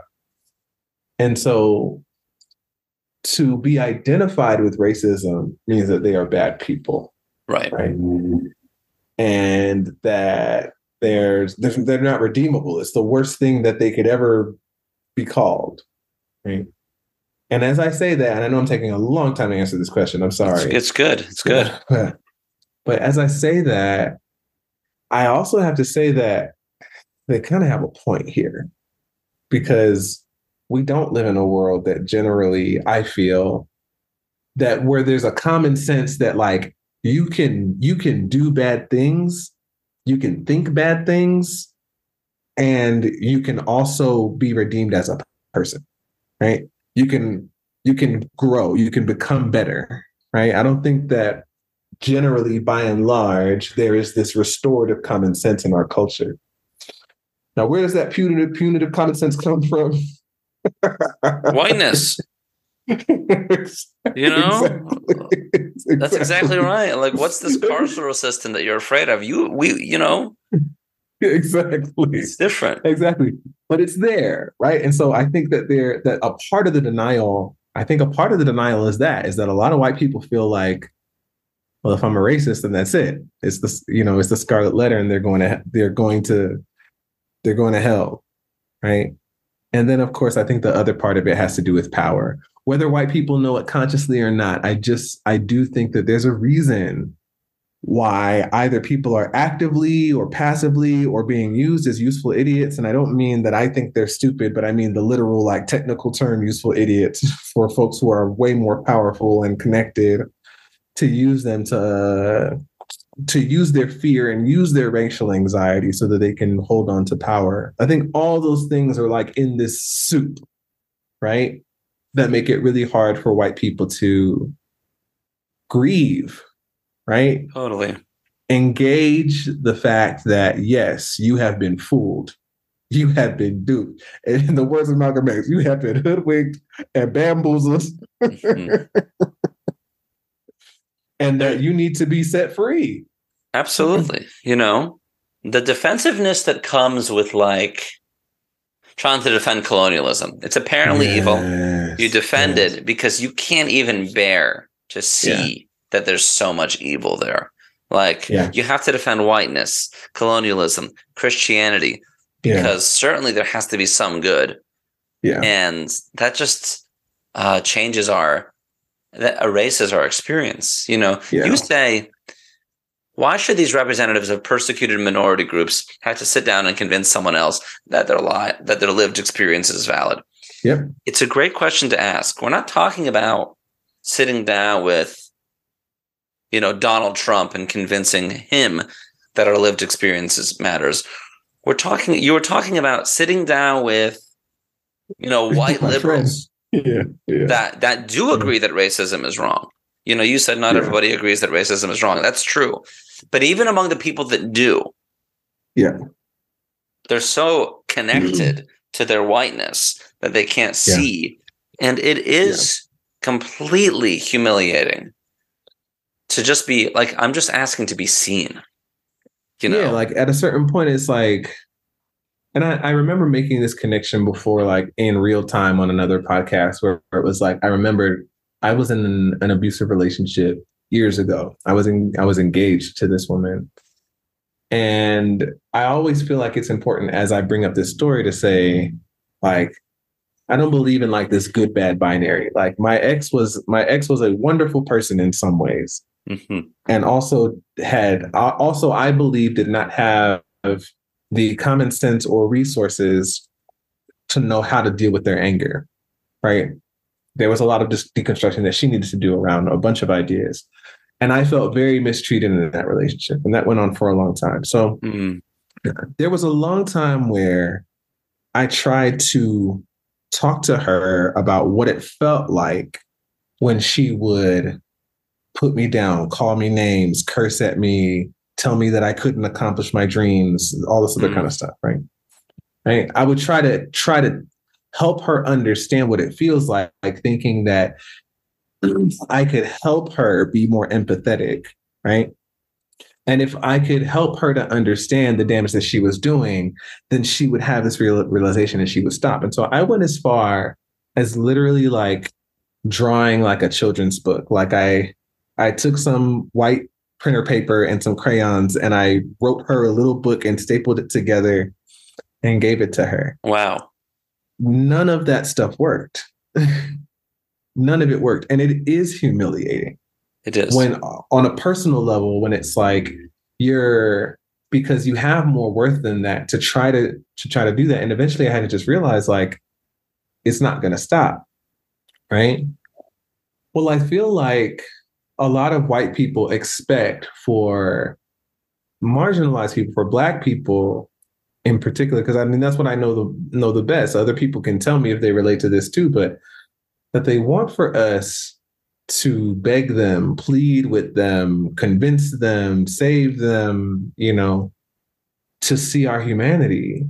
And so to be identified with racism means that they are bad people. Right. Right. And that there's they're not redeemable. It's the worst thing that they could ever be called. Right. And as I say that, and I know I'm taking a long time to answer this question. I'm sorry. It's, it's good. It's good. but as I say that, I also have to say that they kind of have a point here because we don't live in a world that generally I feel that where there's a common sense that like you can you can do bad things, you can think bad things, and you can also be redeemed as a person, right? You can you can grow, you can become better, right? I don't think that generally by and large there is this restorative common sense in our culture now, where does that punitive, punitive common sense come from? Whiteness. you know exactly. that's exactly right like what's this carceral system that you're afraid of you we you know exactly. It's different. Exactly. But it's there, right? And so I think that there that a part of the denial, I think a part of the denial is that is that a lot of white people feel like, well, if I'm a racist, then that's it. It's the you know, it's the scarlet letter, and they're going to they're going to they're going to hell, right? And then of course, I think the other part of it has to do with power. Whether white people know it consciously or not, I just I do think that there's a reason why either people are actively or passively or being used as useful idiots. And I don't mean that I think they're stupid, but I mean the literal, like technical term useful idiots for folks who are way more powerful and connected to use them to. Uh, To use their fear and use their racial anxiety so that they can hold on to power. I think all those things are like in this soup, right? That make it really hard for white people to grieve right? Totally. Engage the fact that, yes, you have been fooled. You have been duped. And in the words of Malcolm X, you have been hoodwinked and bamboozled. Mm-hmm. and that you need to be set free. Absolutely. You know, the defensiveness that comes with like trying to defend colonialism. It's apparently yes, evil. You defend yes. it because you can't even bear to see that there's so much evil there. Like yeah. you have to defend whiteness, colonialism, Christianity, because yeah. certainly there has to be some good. Yeah. And that just uh, changes our that erases our experience. You know, yeah. you say, why should these representatives of persecuted minority groups have to sit down and convince someone else that their lie that their lived experience is valid? Yep. It's a great question to ask. We're not talking about sitting down with you know, Donald Trump and convincing him that our lived experiences matters. We're talking you were talking about sitting down with, you know, white liberals yeah, yeah. that that do agree that racism is wrong. You know, you said not yeah. everybody agrees that racism is wrong. That's true. But even among the people that do, yeah. They're so connected mm-hmm. to their whiteness that they can't see. And it is completely humiliating to just be like i'm just asking to be seen you know yeah like at a certain point it's like and I, I remember making this connection before like in real time on another podcast where, where it was like i remember i was in an, an abusive relationship years ago i was in i was engaged to this woman and i always feel like it's important as i bring up this story to say like I don't believe in like this good bad binary. Like my ex was my ex was a wonderful person in some ways. Mm-hmm. And also had also I believe did not have the common sense or resources to know how to deal with their anger. Right. There was a lot of just deconstruction that she needed to do around a bunch of ideas. And I felt very mistreated in that relationship. And that went on for a long time. So mm-hmm. there was a long time where I tried to talk to her about what it felt like when she would put me down, call me names, curse at me, tell me that I couldn't accomplish my dreams, all this other mm. kind of stuff, right? Right. I would try to try to help her understand what it feels like, like thinking that I could help her be more empathetic, right? And if I could help her to understand the damage that she was doing, then she would have this real realization and she would stop. And so I went as far as literally like drawing like a children's book. Like I I took some white printer paper and some crayons and I wrote her a little book and stapled it together and gave it to her. Wow. None of that stuff worked. None of it worked. And it is humiliating. It is. When on a personal level, when it's like you're because you have more worth than that to try to to try to do that. And eventually I had to just realize like it's not gonna stop. Right. Well, I feel like a lot of white people expect for marginalized people, for black people in particular, because I mean that's what I know the know the best. Other people can tell me if they relate to this too, but that they want for us to beg them, plead with them, convince them, save them, you know, to see our humanity.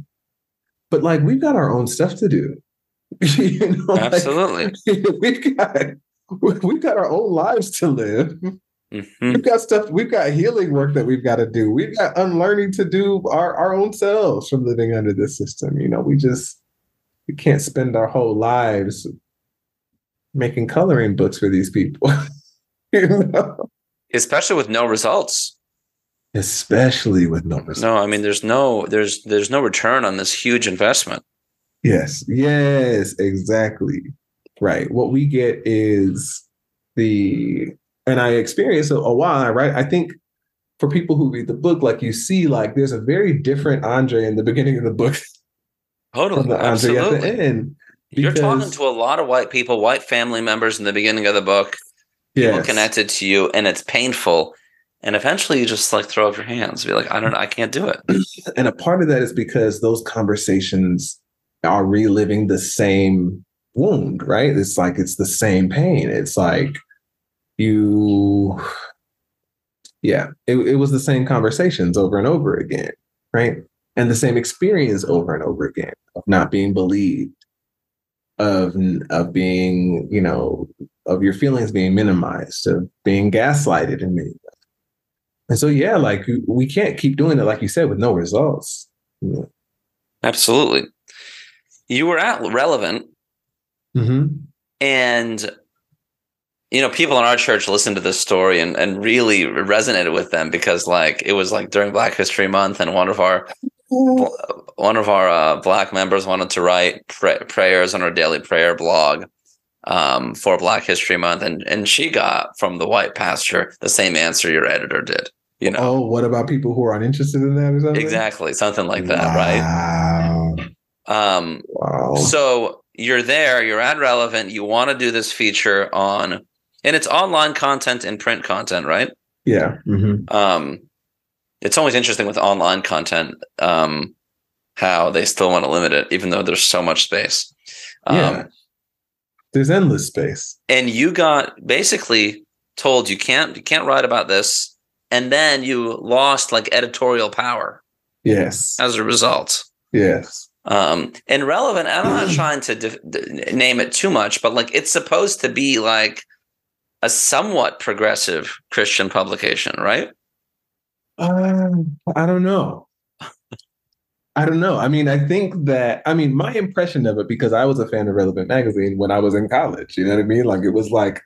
But like we've got our own stuff to do. you know, Absolutely. Like, we've got we've got our own lives to live. Mhm. We've got stuff, we've got healing work that we've got to do. We've got unlearning to do our, our own selves from living under this system. You know, we just we can't spend our whole lives making coloring books for these people. you know? Especially with no results. Especially with no results. No, I mean there's no there's there's no return on this huge investment. Yes, yes, exactly. Right. What we get is the, and I experienced a, a while, right? I think for people who read the book, like you see, like there's a very different Andre in the beginning of the book from Totally. the Andre at the Absolutely. end. You're talking to a lot of white people, white family members in the beginning of the book, people Yes. connected to you, and it's painful. And eventually you just like throw up your hands, be like, I don't know, I can't do it. And a part of that is because those conversations are reliving the same wound, right? It's like it's the same pain. It's like you, yeah, it, it was the same conversations over and over again, right? And the same experience over and over again of not being believed, of of being, you know, of your feelings being minimized, of being gaslighted in many ways. And so, yeah, like we can't keep doing it, like you said, with no results. Yeah. Absolutely. You were at relevant Mm-hmm. and you know people in our church listened to this story and, and really resonated with them because like it was like during black history month and one of our one of our uh, black members wanted to write pray- prayers on our daily prayer blog um, for black history month and and she got from the white pastor the same answer your editor did you know Oh, what about people who are uninterested in that or something? exactly something like that right right? um Wow. So you're there, you're ad Relevant, you want to do this feature on, and it's online content and print content, right? yeah. mhm. Um, it's always interesting with online content um, how they still want to limit it, even though there's so much space. Um, Yeah. There's endless space. And you got basically told you can't you can't write about this, and then you lost like editorial power Yes. as a result. Yes. Um and relevant i'm not trying to def- d- name it too much but like it's supposed to be like a somewhat progressive christian publication right Um, I don't know. I don't know. I mean, I think that I mean my impression of it because I was a fan of Relevant magazine when I was in college. You know what I mean? Like it was like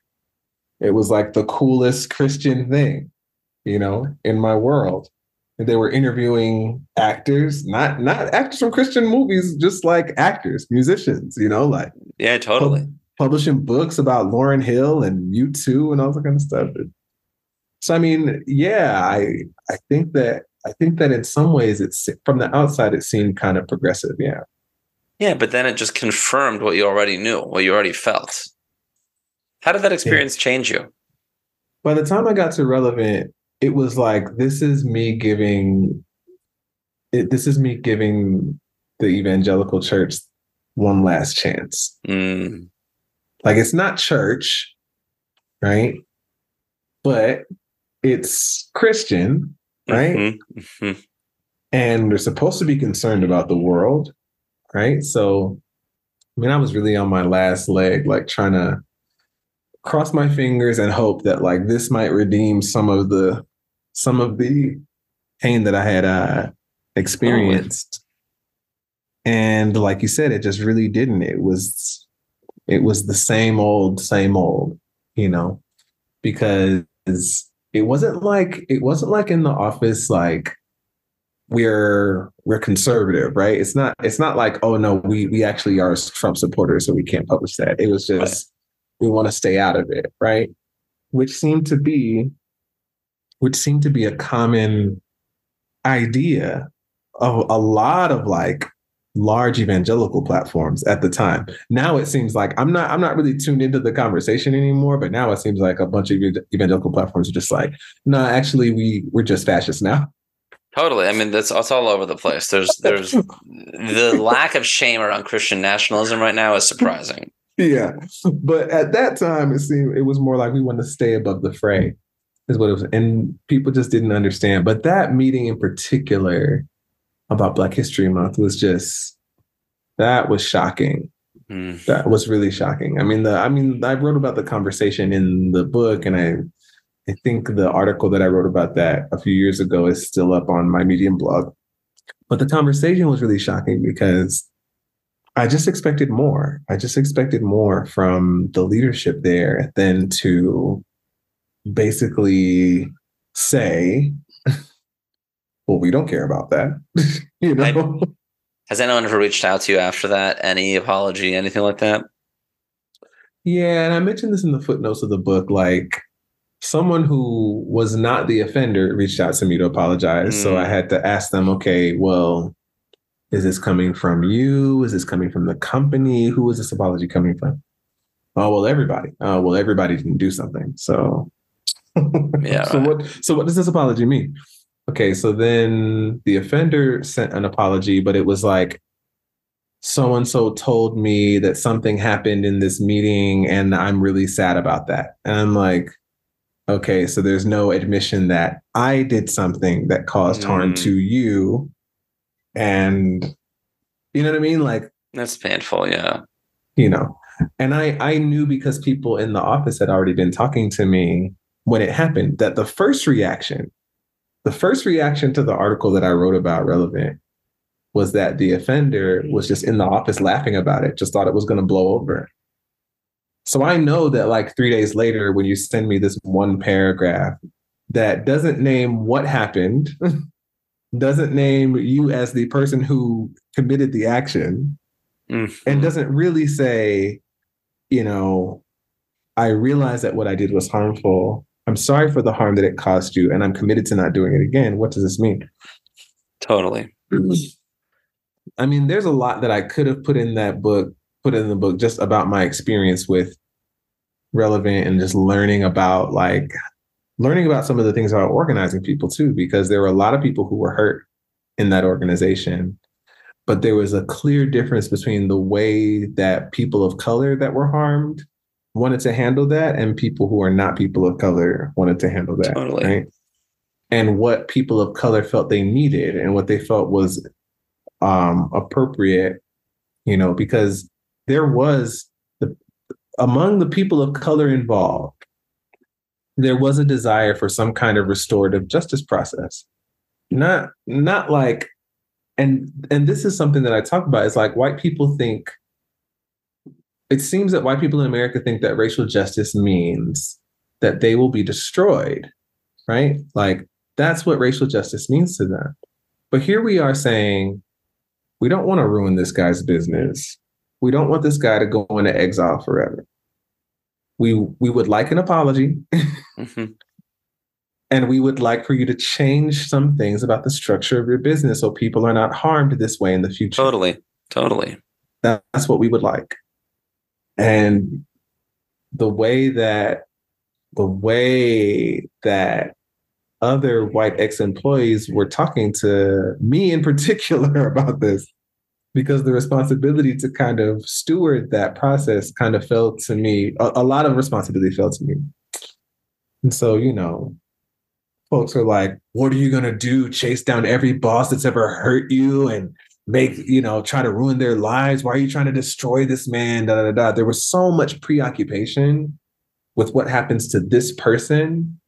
it was like the coolest Christian thing, you know, in my world. They were interviewing actors, not not actors from Christian movies, just like actors, musicians, you know, like yeah totally pub- publishing books about Lauryn Hill and U2 and all that kind of stuff. So I mean, yeah, I I think that I think that in some ways it's from the outside it seemed kind of progressive. Yeah. yeah but then it just confirmed what you already knew what you already felt how did that experience change you By the time I got to relevant, it was like this is me giving it, this is me giving the evangelical church one last chance. mm, Like it's not church, right? But it's Christian, right? mhm, mhm. and we're supposed to be concerned about the world, right? So, I mean, I was really on my last leg, like trying to cross my fingers and hope that like this might redeem some of the some of the pain that I had uh, experienced. And like you said, it just really didn't. It was it was the same old, same old, you know, because it wasn't like it wasn't like in the office like we're we're conservative, right? It's not it's not like oh no, we we actually are Trump supporters, so we can't publish that. It was just we want to stay out of it, right? Which seemed to be which seemed to be a common idea of a lot of like large evangelical platforms at the time. Now it seems like I'm not I'm not really tuned into the conversation anymore, but now it seems like a bunch of evangelical platforms are just like, no, actually we we're just fascists now. totally i mean that's it's all over the place there's there's the lack of shame around christian nationalism right now is surprising yeah. But at that time, it seemed it was more like we want to stay above the fray, is what it was. And people just didn't understand. But that meeting in particular about Black History Month was just that was shocking. Mm. That was really shocking. I mean, the I mean, I wrote about the conversation in the book, and I I think the article that I wrote about that a few years ago is still up on my Medium blog. But the conversation was really shocking because I just expected more. I just expected more from the leadership there than to basically say, well, we don't care about that. you know? I, has anyone ever reached out to you after that? Any apology, anything like that? Yeah, and I mentioned this in the footnotes of the book. Like, someone who was not the offender reached out to me to apologize. Mm. So I mm. had to ask them, okay, well, is this coming from you? Is this coming from the company? Who is this apology coming from? Oh well, everybody. Oh well, everybody didn't do something. So yeah. so what? So what does this apology mean? Okay, so then the offender sent an apology, but it was like so and so told me that something happened in this meeting, and I'm really sad about that. And I'm like, okay, so there's no admission that I did something that caused mm. harm to you. And you know what I mean? Like that's painful, yeah. You know. And I I knew because people in the office had already been talking to me when it happened that the first reaction, the first reaction to the article that I wrote about relevant was that the offender was just in the office laughing about it, just thought it was going to blow over. So I know that like three days later, when you send me this one paragraph that doesn't name what happened, doesn't name you as the person who committed the action, mm-hmm. and doesn't really say, you know, I realize that what I did was harmful. I'm sorry for the harm that it caused you, and I'm committed to not doing it again. What does this mean? Totally. I mean, there's a lot that I could have put in that book put in the book just about my experience with relevant and just learning about like learning about some of the things about organizing people too because there were a lot of people who were hurt in that organization but there was a clear difference between the way that people of color that were harmed wanted to handle that and people who are not people of color wanted to handle that totally. right and what people of color felt they needed and what they felt was um, appropriate you know because there was the, among the people of color involved, there was a desire for some kind of restorative justice process. Not not like and and this is something that I talk about It's like white people think it seems that white people in America think that racial justice means that they will be destroyed, right? Like that's what racial justice means to them. But here we are saying, we don't want to ruin this guy's business we don't want this guy to go into exile forever. We we would like an apology. mm-hmm. And we would like for you to change some things about the structure of your business so people are not harmed this way in the future. Totally. Totally. That's what we would like. And the way that the way that other white ex-employees were talking to me in particular about this because the responsibility to kind of steward that process kind of fell to me. A, a, lot of responsibility fell to me. And so, you know, folks are like, what are you going to do? Chase down every boss that's ever hurt you and make, you know, try to ruin their lives? Why are you trying to destroy this man? Da, da, da. There was so much preoccupation with what happens to this person.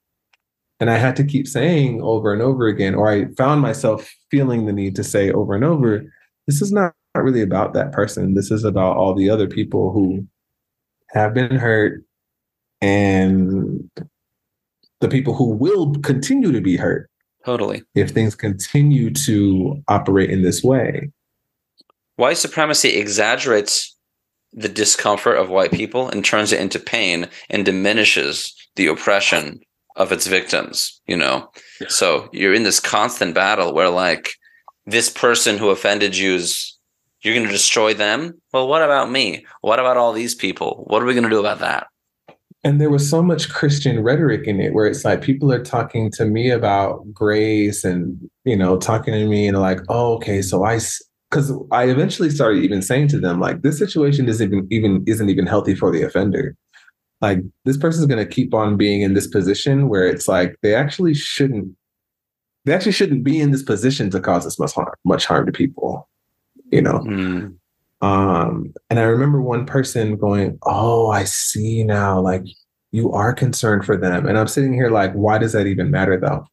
And I had to keep saying over and over again, or I found myself feeling the need to say over and over, this is not really about that person. This is about all the other people who have been hurt and the people who will continue to be hurt. Totally. If things continue to operate in this way. White supremacy exaggerates the discomfort of white people and turns it into pain and diminishes the oppression of its victims, you know? Yeah. So you're in this constant battle where like this person who offended you is you're going to destroy them. Well, what about me? What about all these people? What are we going to do about that? And there was so much Christian rhetoric in it where it's like people are talking to me about grace and, you know, talking to me and like, oh, okay, so I, because I eventually started even saying to them, like, this situation isn't even, even isn't even healthy for the offender. Like, this person's going to keep on being in this position where it's like they actually shouldn't they actually shouldn't be in this position to cause this much harm, much harm to people, you know. Mm. Um, and I remember one person going, "Oh, I see now. Like you are concerned for them. And I'm sitting here like, why does that even matter though?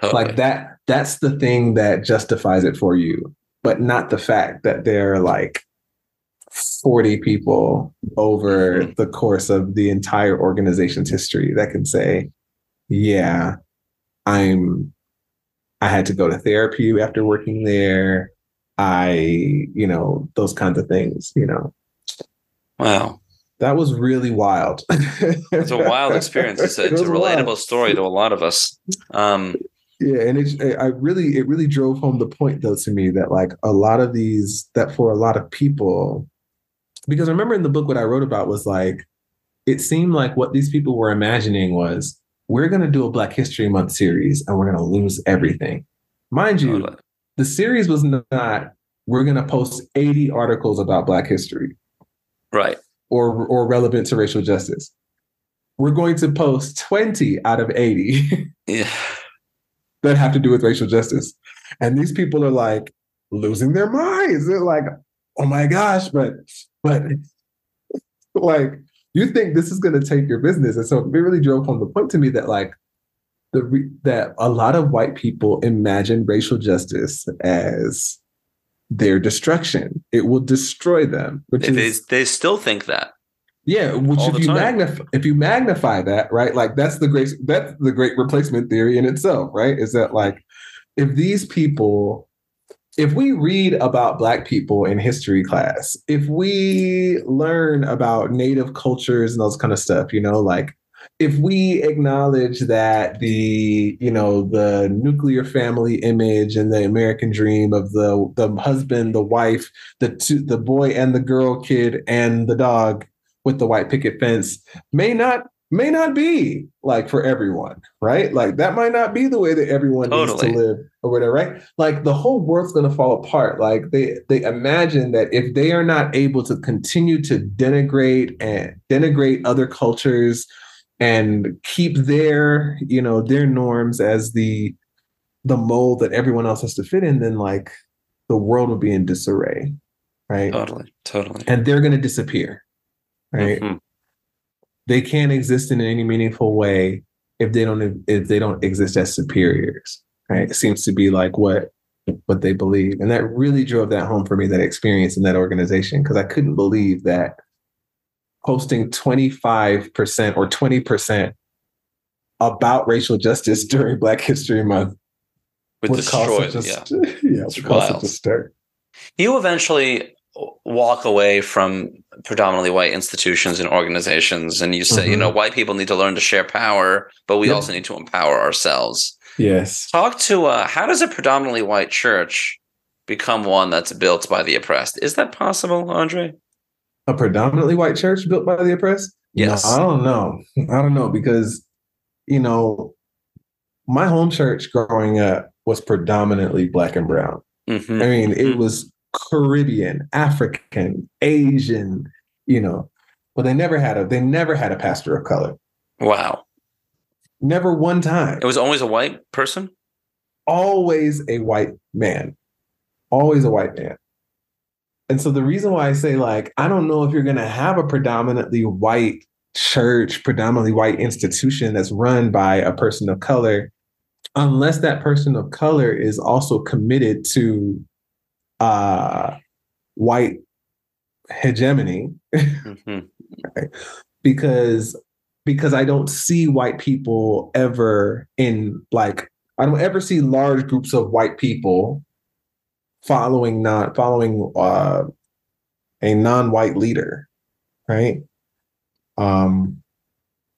Totally. Like that, that's the thing that justifies it for you, but not the fact that there are like 40 people over Mhm. the course of the entire organization's history that can say, yeah, I'm I had to go to therapy after working there. I, you know, those kinds of things, you know. Wow. That was really wild. It's a wild experience. It's a, it's a relatable story to a lot of us. Um, Yeah, and it I really it really drove home the point though to me that like a lot of these that for a lot of people because I remember in the book what I wrote about was like it seemed like what these people were imagining was we're going to do a Black History Month series and we're going to lose everything. Mind you. The series was not we're going to post 80 articles about Black history Right. or or relevant to racial justice. We're going to post 20 out of 80 Yeah. that have to do with racial justice. And these people are like losing their minds. They're like, oh my gosh, but but like you think this is going to take your business. And so it really drove home the point to me that like the re- that a lot of white people imagine racial justice as their destruction. It will destroy them, which They, is they, they still think that. yeah, which All if you time. magnify if you magnify that, right? Like that's the great that's the great replacement theory in itself, right? Is that like if these people if we read about black people in history class, if we learn about native cultures and those kind of stuff, you know, like if we acknowledge that the you know the nuclear family image and the American dream of the the husband, the wife, the two, the boy and the girl kid and the dog with the white picket fence may not may not be like for everyone, right? Like that might not be the way that everyone Totally. needs to live or whatever, right? Like the whole world's going to fall apart. Like they they imagine that if they are not able to continue to denigrate and denigrate other cultures and keep their, you know, their norms as the the mold that everyone else has to fit in, then like the world will be in disarray, right? Totally. Totally. And they're going to disappear, right? Mhm. they can't exist in any meaningful way if they don't if they don't exist as superiors right it seems to be like what what they believe and that really drove that home for me that experience in that organization because i couldn't believe that posting 25% or 20% about racial justice during black history month Would would cause destroy. such Yeah. yeah It's would cause such a stir You eventually walk away from predominantly white institutions and organizations, and you say, you Mhm. know, white people need to learn to share power, but we also need to empower ourselves. yes Talk to uh, how does a predominantly white church become one that's built by the oppressed? Is that possible, Andre? A predominantly white church built by the oppressed? Yes. No, I don't know. I don't know because, you know, my home church growing up was predominantly black and brown. Mhm. I mean, it Mhm. was Caribbean, African, Asian, you know, but they never had a they never had a pastor of color. Wow. Never one time. It was always a white person? always a white man. Always a white man. And so the reason why I say, like, I don't know if you're going to have a predominantly white church, predominantly white institution that's run by a person of color, unless that person of color is also committed to uh, white hegemony, Mhm. because because I don't see white people ever in like I don't ever see large groups of white people following not following uh, a non-white leader, right? Um,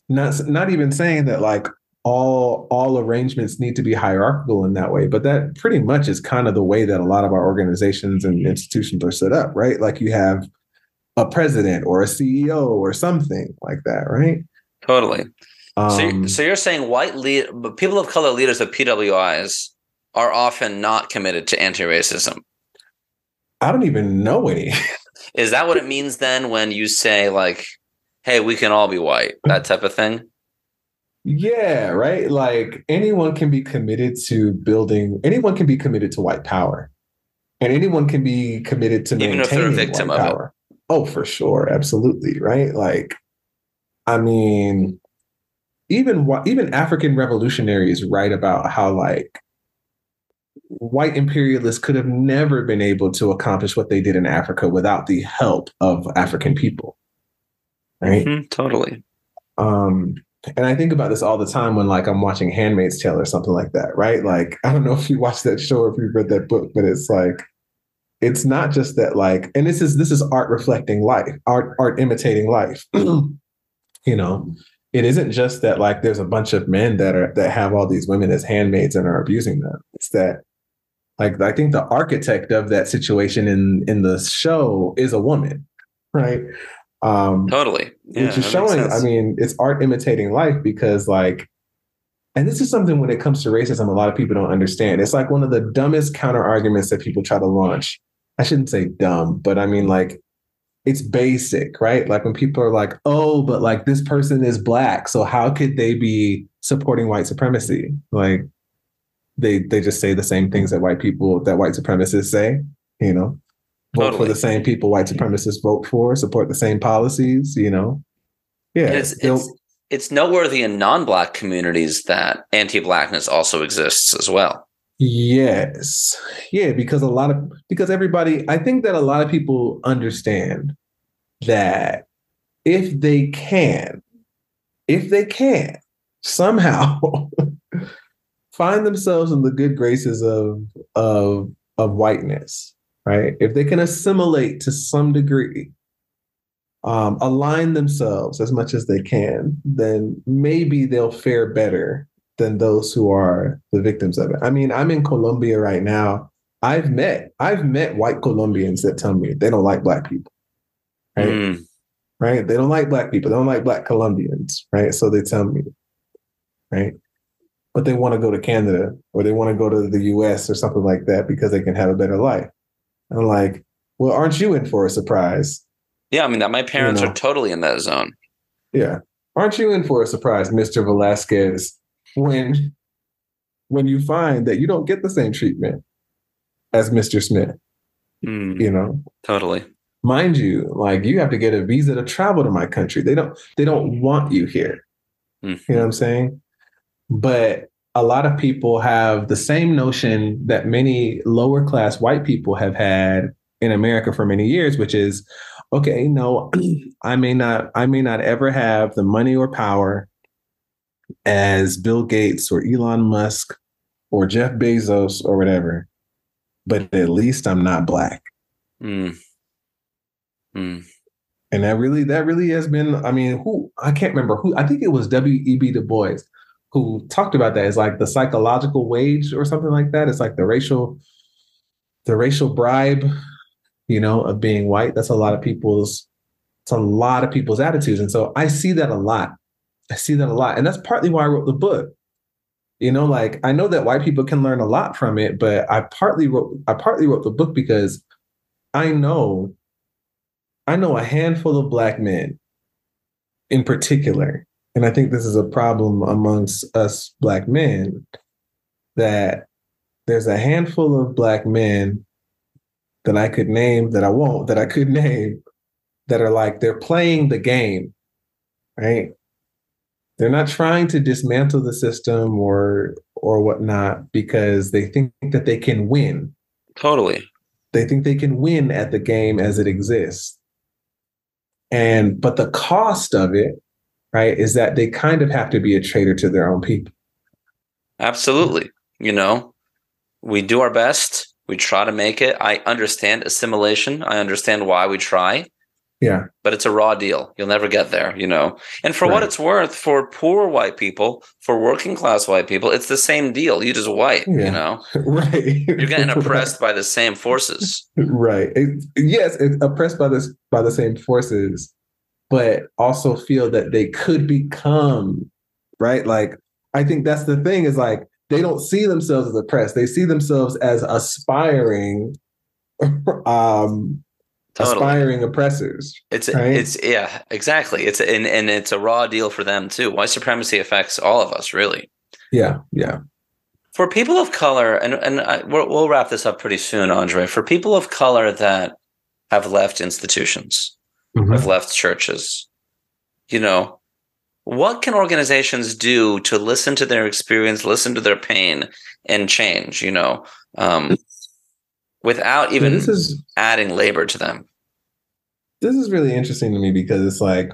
not not even saying that like all all arrangements need to be hierarchical in that way, but that pretty much is kind of the way that a lot of our organizations and institutions are set up, right? Like you have a president or a CEO or something like that, right? Totally. so, you- Um, so you're saying white lead, but people of color leaders of PWIs are often not committed to anti-racism. I don't even know any. Is that what it means then when you say like, "Hey, we can all be white," that type of thing? Yeah, right. Like anyone can be committed to building. Anyone can be committed to white power, and anyone can be committed to Even if they're a maintaining victim white of it. power. Oh, for sure, absolutely, right. Like, I mean, even even African revolutionaries write about how like white imperialists could have never been able to accomplish what they did in Africa without the help of African people. Right? Mhm, totally. Um, and I think about this all the time when like I'm watching Handmaid's Tale or something like that, right? Like I don't know if you watched that show or if you read that book, but it's like it's not just that like, and this is this is art reflecting life, art art imitating life. you know, it isn't just that like there's a bunch of men that are that have all these women as handmaids and are abusing them. It's that like I think the architect of that situation in in the show is a woman, right? Um, Totally. Yeah, which is showing i mean it's art imitating life because like and this is something when it comes to racism a lot of people don't understand. It's like one of the dumbest counter arguments that people try to launch. I shouldn't say dumb but i mean like it's basic right? Like when people are like oh but like this person is black so how could they be supporting white supremacy? Like they they just say the same things that white people that white supremacists say you know vote Totally. for the same people white mm-hmm. supremacists vote for support the same policies you know yeah it's, it's it's noteworthy in non-black communities that anti-blackness also exists as well. Yes. Yeah, because a lot of because everybody I think that a lot of people understand that if they can if they can somehow find themselves in the good graces of of of whiteness, right? If they can assimilate to some degree um, align themselves as much as they can, then maybe they'll fare better than those who are the victims of it. I mean, I'm in Colombia right now. I've met I've met white Colombians that tell me they don't like black people. Right? Mm, Right? They don't like black people. They don't like black Colombians, right? So they tell me. Right? But they want to go to Canada or they want to go to the US or something like that because they can have a better life. And I'm like, well, aren't you in for a surprise? yeah, I mean that my parents know. are totally in that zone. Yeah. Aren't you in for a surprise, Mr. Velasquez, when when you find that you don't get the same treatment as Mr. Smith, Mm, you know? totally. Mind you, like you have to get a visa to travel to my country. They don't they don't want you here. Mm. You know what I'm saying? But a lot of people have the same notion that many lower class white people have had in America for many years, which is, okay, no, I may not, I may not ever have the money or power as Bill Gates or Elon Musk or Jeff Bezos or whatever, but at least I'm not black. Mm. Mm. And that really, that really has been, I mean, who, I can't remember who, I think it was W.E.B. Du Bois who talked about that is like the psychological wage or something like that. It's like the racial, the racial bribe, you know, of being white. That's a lot of people's, it's a lot of people's attitudes. And so I see that a lot. I see that a lot. And that's partly why I wrote the book. You know, like I know that white people can learn a lot from it, but I partly wrote, I partly wrote the book because I know I know a handful of black men in particular, and I think this is a problem amongst us black men, that there's a handful of black men that I could name, that I won't, that I could name, that are like, they're playing the game, right? They're not trying to dismantle the system or or whatnot because they think that they can win Totally. they think they can win at the game as it exists and but the cost of it right is that they kind of have to be a traitor to their own people Absolutely. You know, we do our best. We try to make it. I understand assimilation. I understand why we try, yeah but it's a raw deal. You'll never get there, you know. And for what it's worth, for poor white people, for working class white people, it's the same deal. You just white, Yeah. you know. right You're getting oppressed by the same forces. right It- yes it's oppressed by this by the same forces but also feel that they could become right like i think that's the thing is like they don't see themselves as oppressed they see themselves as aspiring um Totally. aspiring oppressors It's right? it's yeah, exactly. It's and and it's a raw deal for them too. White supremacy affects all of us, really. yeah yeah For people of color, and and I, we'll, we'll wrap this up pretty soon, Andre. For people of color that have left institutions, Mhm. have left churches, you know, what can organizations do to listen to their experience, listen to their pain, and change? You know, um, without even this is adding labor to them. this is really interesting to me because it's like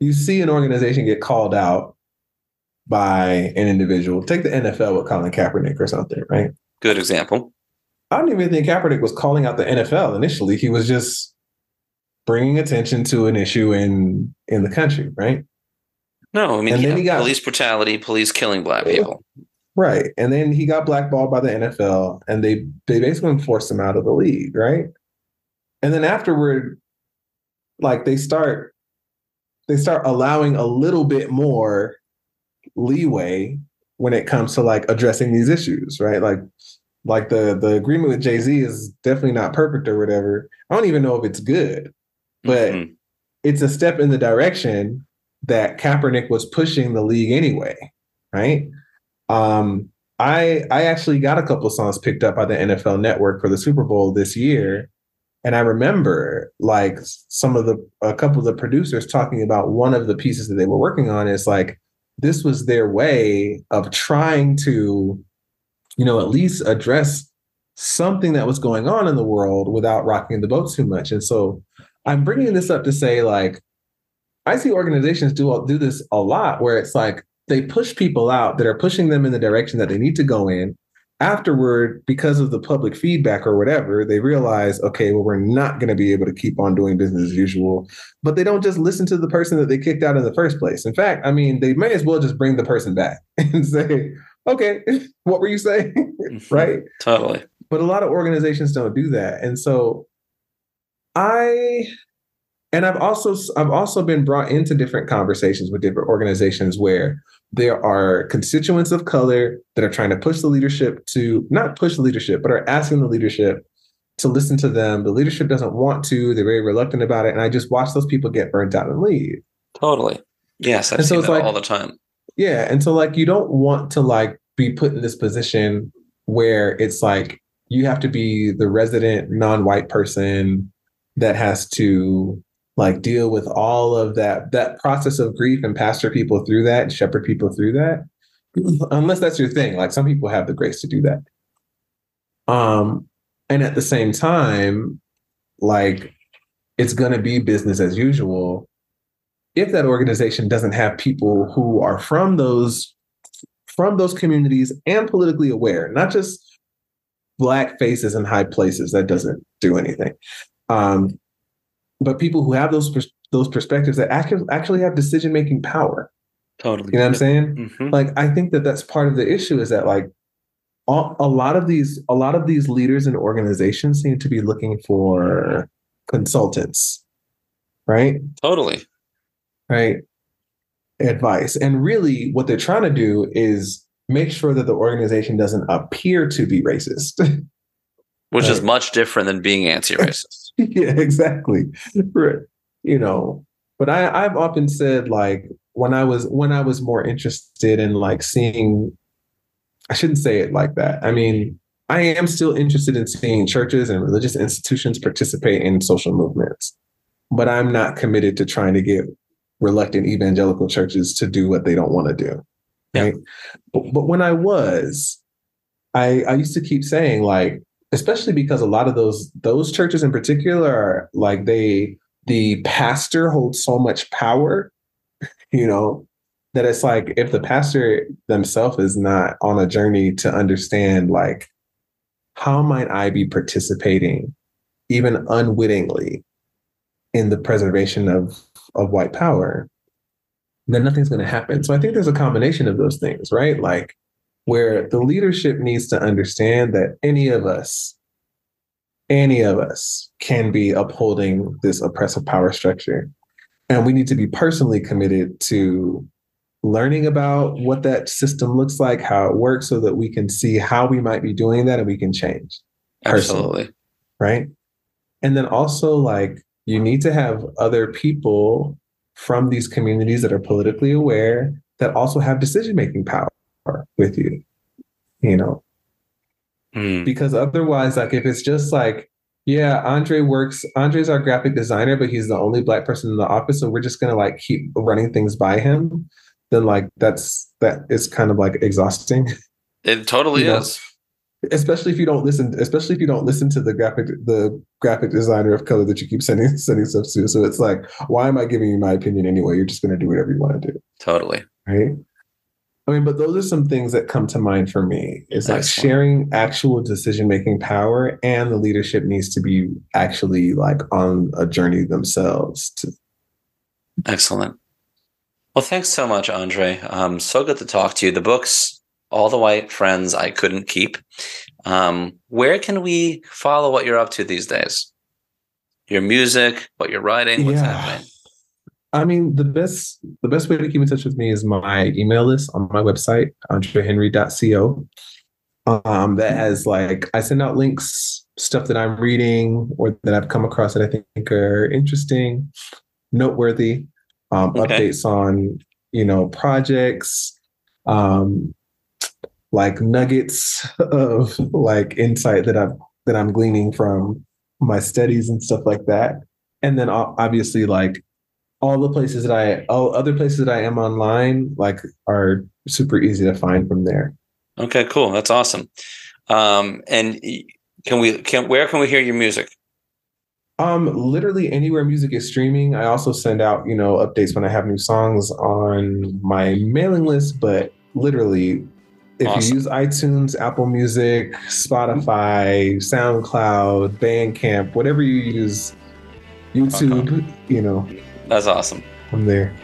you see an organization get called out by an individual. Take the NFL with Colin Kaepernick or something, right? Good example. I don't even think Kaepernick was calling out the NFL initially. He was just bringing attention to an issue in in the country, right? No, I mean, And then yeah, he got- police brutality, police killing black people. Right. And then he got blackballed by the NFL and they they basically forced him out of the league, right? And then afterward, like they start they start allowing a little bit more leeway when it comes to like addressing these issues, right? Like like the the agreement with Jay-Z is definitely not perfect or whatever. I don't even know if it's good, but Mhm. it's a step in the direction that Kaepernick was pushing the league anyway, right? Um, I I actually got a couple songs picked up by the NFL Network for the Super Bowl this year, and I remember like some of the a couple of the producers talking about one of the pieces that they were working on is like this was their way of trying to, you know, at least address something that was going on in the world without rocking the boat too much. And so I'm bringing this up to say like I see organizations do do this a lot where it's like they push people out that are pushing them in the direction that they need to go in. Afterward, because of the public feedback or whatever, they realize, okay, well, we're not going to be able to keep on doing business as usual. But they don't just listen to the person that they kicked out in the first place. In fact, I mean, they may as well just bring the person back and say, okay, what were you saying? Mhm. right? Totally. but a lot of organizations don't do that and so i and i've also i've also been brought into different conversations with different organizations where there are constituents of color that are trying to push the leadership to not push the leadership but are asking the leadership to listen to them the leadership doesn't want to they're very reluctant about it and i just watch those people get burnt out and leave Totally. Yes, I've And so it's that like- all the time. yeah. And so like you don't want to like be put in this position where it's like you have to be the resident non-white person that has to like deal with all of that that process of grief and pastor people through that and shepherd people through that. Unless that's your thing. Like some people have the grace to do that. Um and at the same time, like it's gonna be business as usual if that organization doesn't have people who are from those from those communities and politically aware, not just black faces in high places, that doesn't do anything. Um, but people who have those pers- those perspectives that actually actually have decision making power. Totally. You know what I'm saying? hmm Like I think that that's part of the issue is that like a, a lot of these a lot of these leaders and organizations seem to be looking for consultants, right? Totally. right? Advice. And really, what they're trying to do is make sure that the organization doesn't appear to be racist. Which is much different than being anti-racist. yeah, exactly. Right. You know, but I, I've often said like when I was when I was more interested in like seeing I shouldn't say it like that. I mean, I am still interested in seeing churches and religious institutions participate in social movements, but I'm not committed to trying to get reluctant evangelical churches to do what they don't want to do. Yeah. Right. But, but when I was, I I used to keep saying like, especially because a lot of those those churches in particular are like they the pastor holds so much power, you know, that it's like if the pastor themselves is not on a journey to understand like how might I be participating even unwittingly in the preservation of of white power, then nothing's going to happen. So I think there's a combination of those things, right? Like where the leadership needs to understand that any of us, any of us can be upholding this oppressive power structure. And we need to be personally committed to learning about what that system looks like, how it works, so that we can see how we might be doing that and we can change Personally. Absolutely. right? And then also, like, you need to have other people from these communities that are politically aware that also have decision making power with you, you know, Mm. because otherwise, like, if it's just like Yeah, Andre works. Andre's our graphic designer, but he's the only black person in the office, so we're just gonna like keep running things by him. Then like that's that is kind of like exhausting. It totally You know? is. especially if you don't listen especially if you don't listen to the graphic the graphic designer of color that you keep sending sending stuff to so it's like why am i giving you my opinion anyway you're just going to do whatever you want to do Totally. right i mean but those are some things that come to mind for me it's like Excellent. sharing actual decision making power and the leadership needs to be actually like on a journey themselves to Excellent. Well, thanks so much, Andre. Um, so good to talk to you. The books, All the White Friends I Couldn't Keep. Um, where can we follow what you're up to these days? Your music, what you're writing, what's Yeah. happening? I mean, the best the best way to keep in touch with me is my email list on my website, andrehenry.co. Um, that has like I send out links, stuff that I'm reading or that I've come across that I think are interesting, noteworthy, um, Okay. updates on you know projects, um, like nuggets of like insight that I've that I'm gleaning from my studies and stuff like that. And then obviously like all the places that I, all other places that I am online, like are super easy to find from there. Okay, cool. That's awesome. Um, and can we can where can we hear your music? Um, literally anywhere music is streaming. I also send out, you know, updates when I have new songs on my mailing list, but literally if Awesome. you use iTunes, Apple Music, Spotify, SoundCloud, Bandcamp, whatever you use, YouTube, you know, That's awesome. I'm there.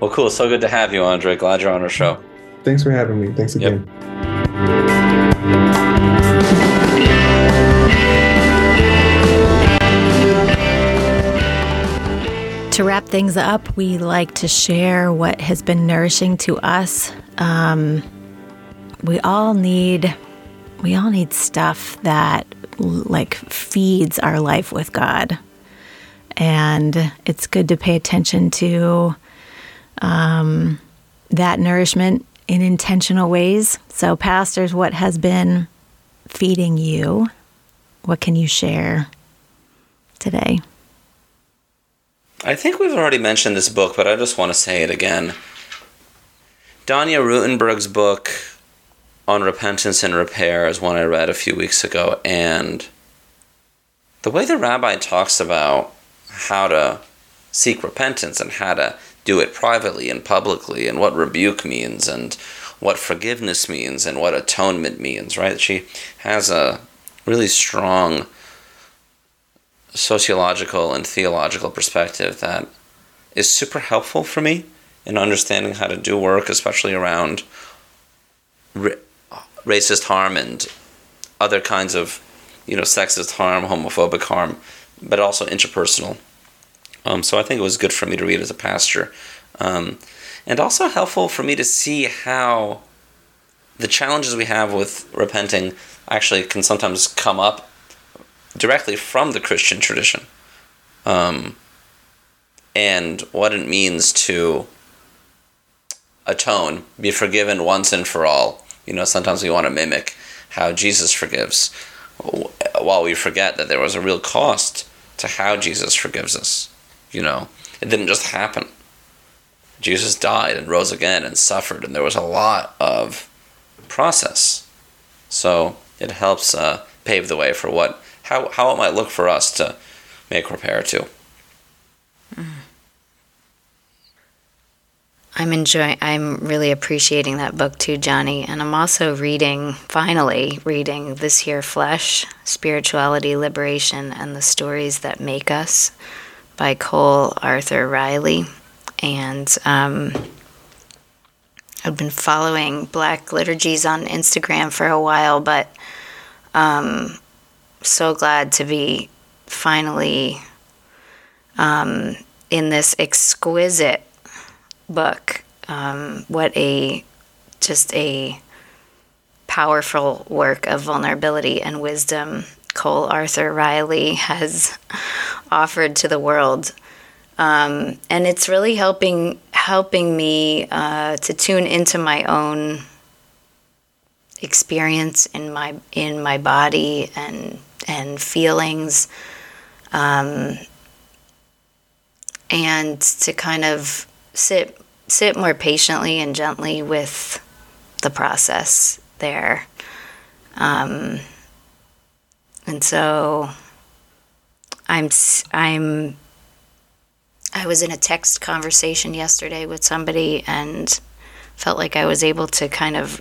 Well, cool. So good to have you, Andre. Glad you're on our show. Thanks for having me. Thanks Yep. again. To wrap things up, we like to share what has been nourishing to us. Um, we all need we all need stuff that like feeds our life with God. And it's good to pay attention to um, that nourishment in intentional ways. So, pastors, what has been feeding you? What can you share today? I think we've already mentioned this book, but I just want to say it again. Danya Ruttenberg's book on repentance and repair is one I read a few weeks ago, and the way the rabbi talks about how to seek repentance and how to do it privately and publicly, and what rebuke means, and what forgiveness means, and what atonement means, right? She has a really strong sociological and theological perspective that is super helpful for me in understanding how to do work, especially around ra- racist harm and other kinds of, you know, sexist harm, homophobic harm, but also interpersonal. Um, so I think it was good for me to read as a pastor, um, and also helpful for me to see how the challenges we have with repenting actually can sometimes come up directly from the Christian tradition, um, and what it means to atone, be forgiven once and for all. You know, sometimes we want to mimic how Jesus forgives, while we forget that there was a real cost to how Jesus forgives us. You know, it didn't just happen. Jesus died and rose again and suffered, and there was a lot of process. So it helps uh, pave the way for what how how it might look for us to make repair to. I'm enjoying. I'm really appreciating that book too, Jonny. And I'm also reading, finally reading this year, Flesh: Spirituality, Liberation, and the Stories That Make Us, by Cole Arthur Riley. And um, I've been following Black liturgies on Instagram for a while, but um, so glad to be finally um, in this exquisite book. Um, what a just a powerful work of vulnerability and wisdom Cole Arthur Riley has offered to the world. Um, and it's really helping helping me uh, to tune into my own experience in my in my body and and feelings, um, and to kind of sit sit more patiently and gently with the process there. Um, and so I'm I'm I was in a text conversation yesterday with somebody and felt like I was able to kind of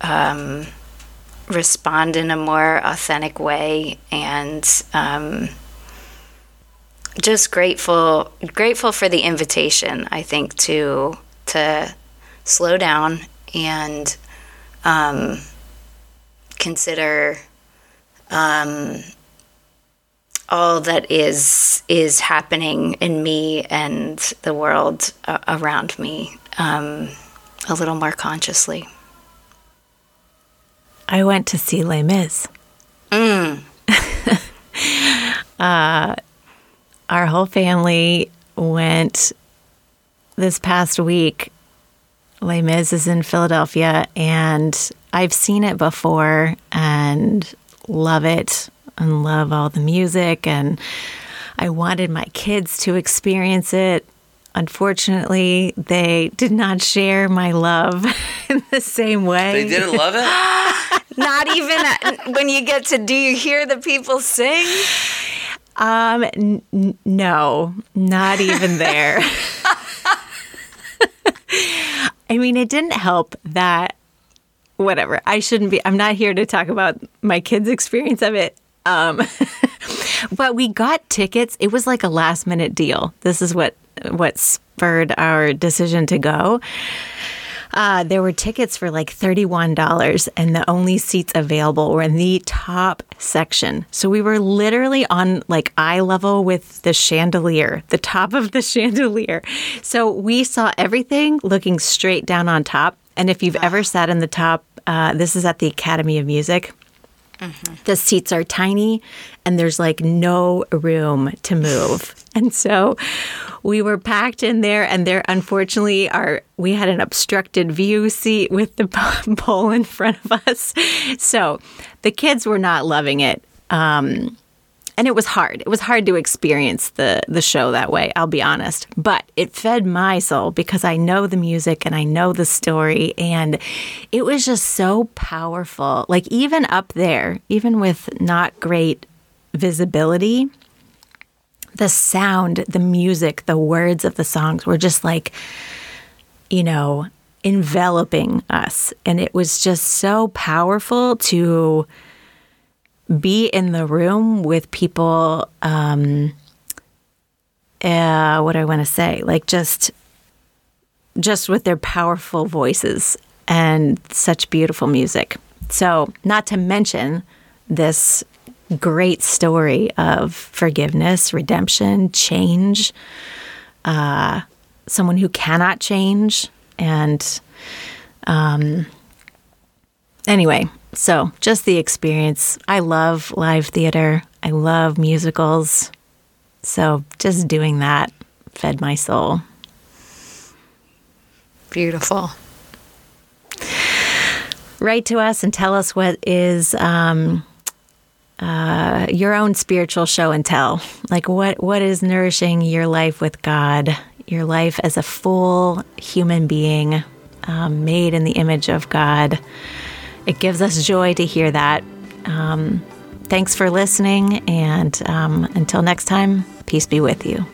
um, respond in a more authentic way and um, just grateful grateful for the invitation I think to to slow down and um, consider um, all that is is happening in me and the world uh, around me um, a little more consciously. I went to see Les Mis. Mm. uh, our whole family went this past week. Les Mis is in Philadelphia, and I've seen it before and love it and love all the music. And I wanted my kids to experience it. Unfortunately, they did not share my love in the same way. They didn't love it? not even uh, when you get to do you hear the people sing? Um n- no, not even there. I mean, it didn't help that whatever. I shouldn't be I'm not here to talk about my kids' experience of it. Um, but we got tickets. It was like a last minute deal. This is what what spurred our decision to go. Uh, there were tickets for like $31, and the only seats available were in the top section. So we were literally on like eye level with the chandelier, the top of the chandelier. So we saw everything looking straight down on top. And if you've wow. ever sat in the top, uh, this is at the Academy of Music. Mm-hmm. The seats are tiny and there's like no room to move. and so we were packed in there and there unfortunately our we had an obstructed view seat with the pole in front of us. So the kids were not loving it. Um, and it was hard. It was hard to experience the the show that way, I'll be honest. But it fed my soul because I know the music and I know the story and it was just so powerful. Like even up there, even with not great visibility, the sound, the music, the words of the songs were just like you know, enveloping us and it was just so powerful to be in the room with people um uh what do I want to say? Like just just with their powerful voices and such beautiful music. So, not to mention this great story of forgiveness, redemption, change, uh, someone who cannot change. And um, anyway, so, just the experience. I love live theater, I love musicals. So, just doing that fed my soul. Beautiful. Write to us and tell us what is um, uh, your own spiritual show and tell. Like, what, what is nourishing your life with God, your life as a full human being um, made in the image of God? it gives us joy to hear that. Um, thanks for listening, and um, until next time, peace be with you.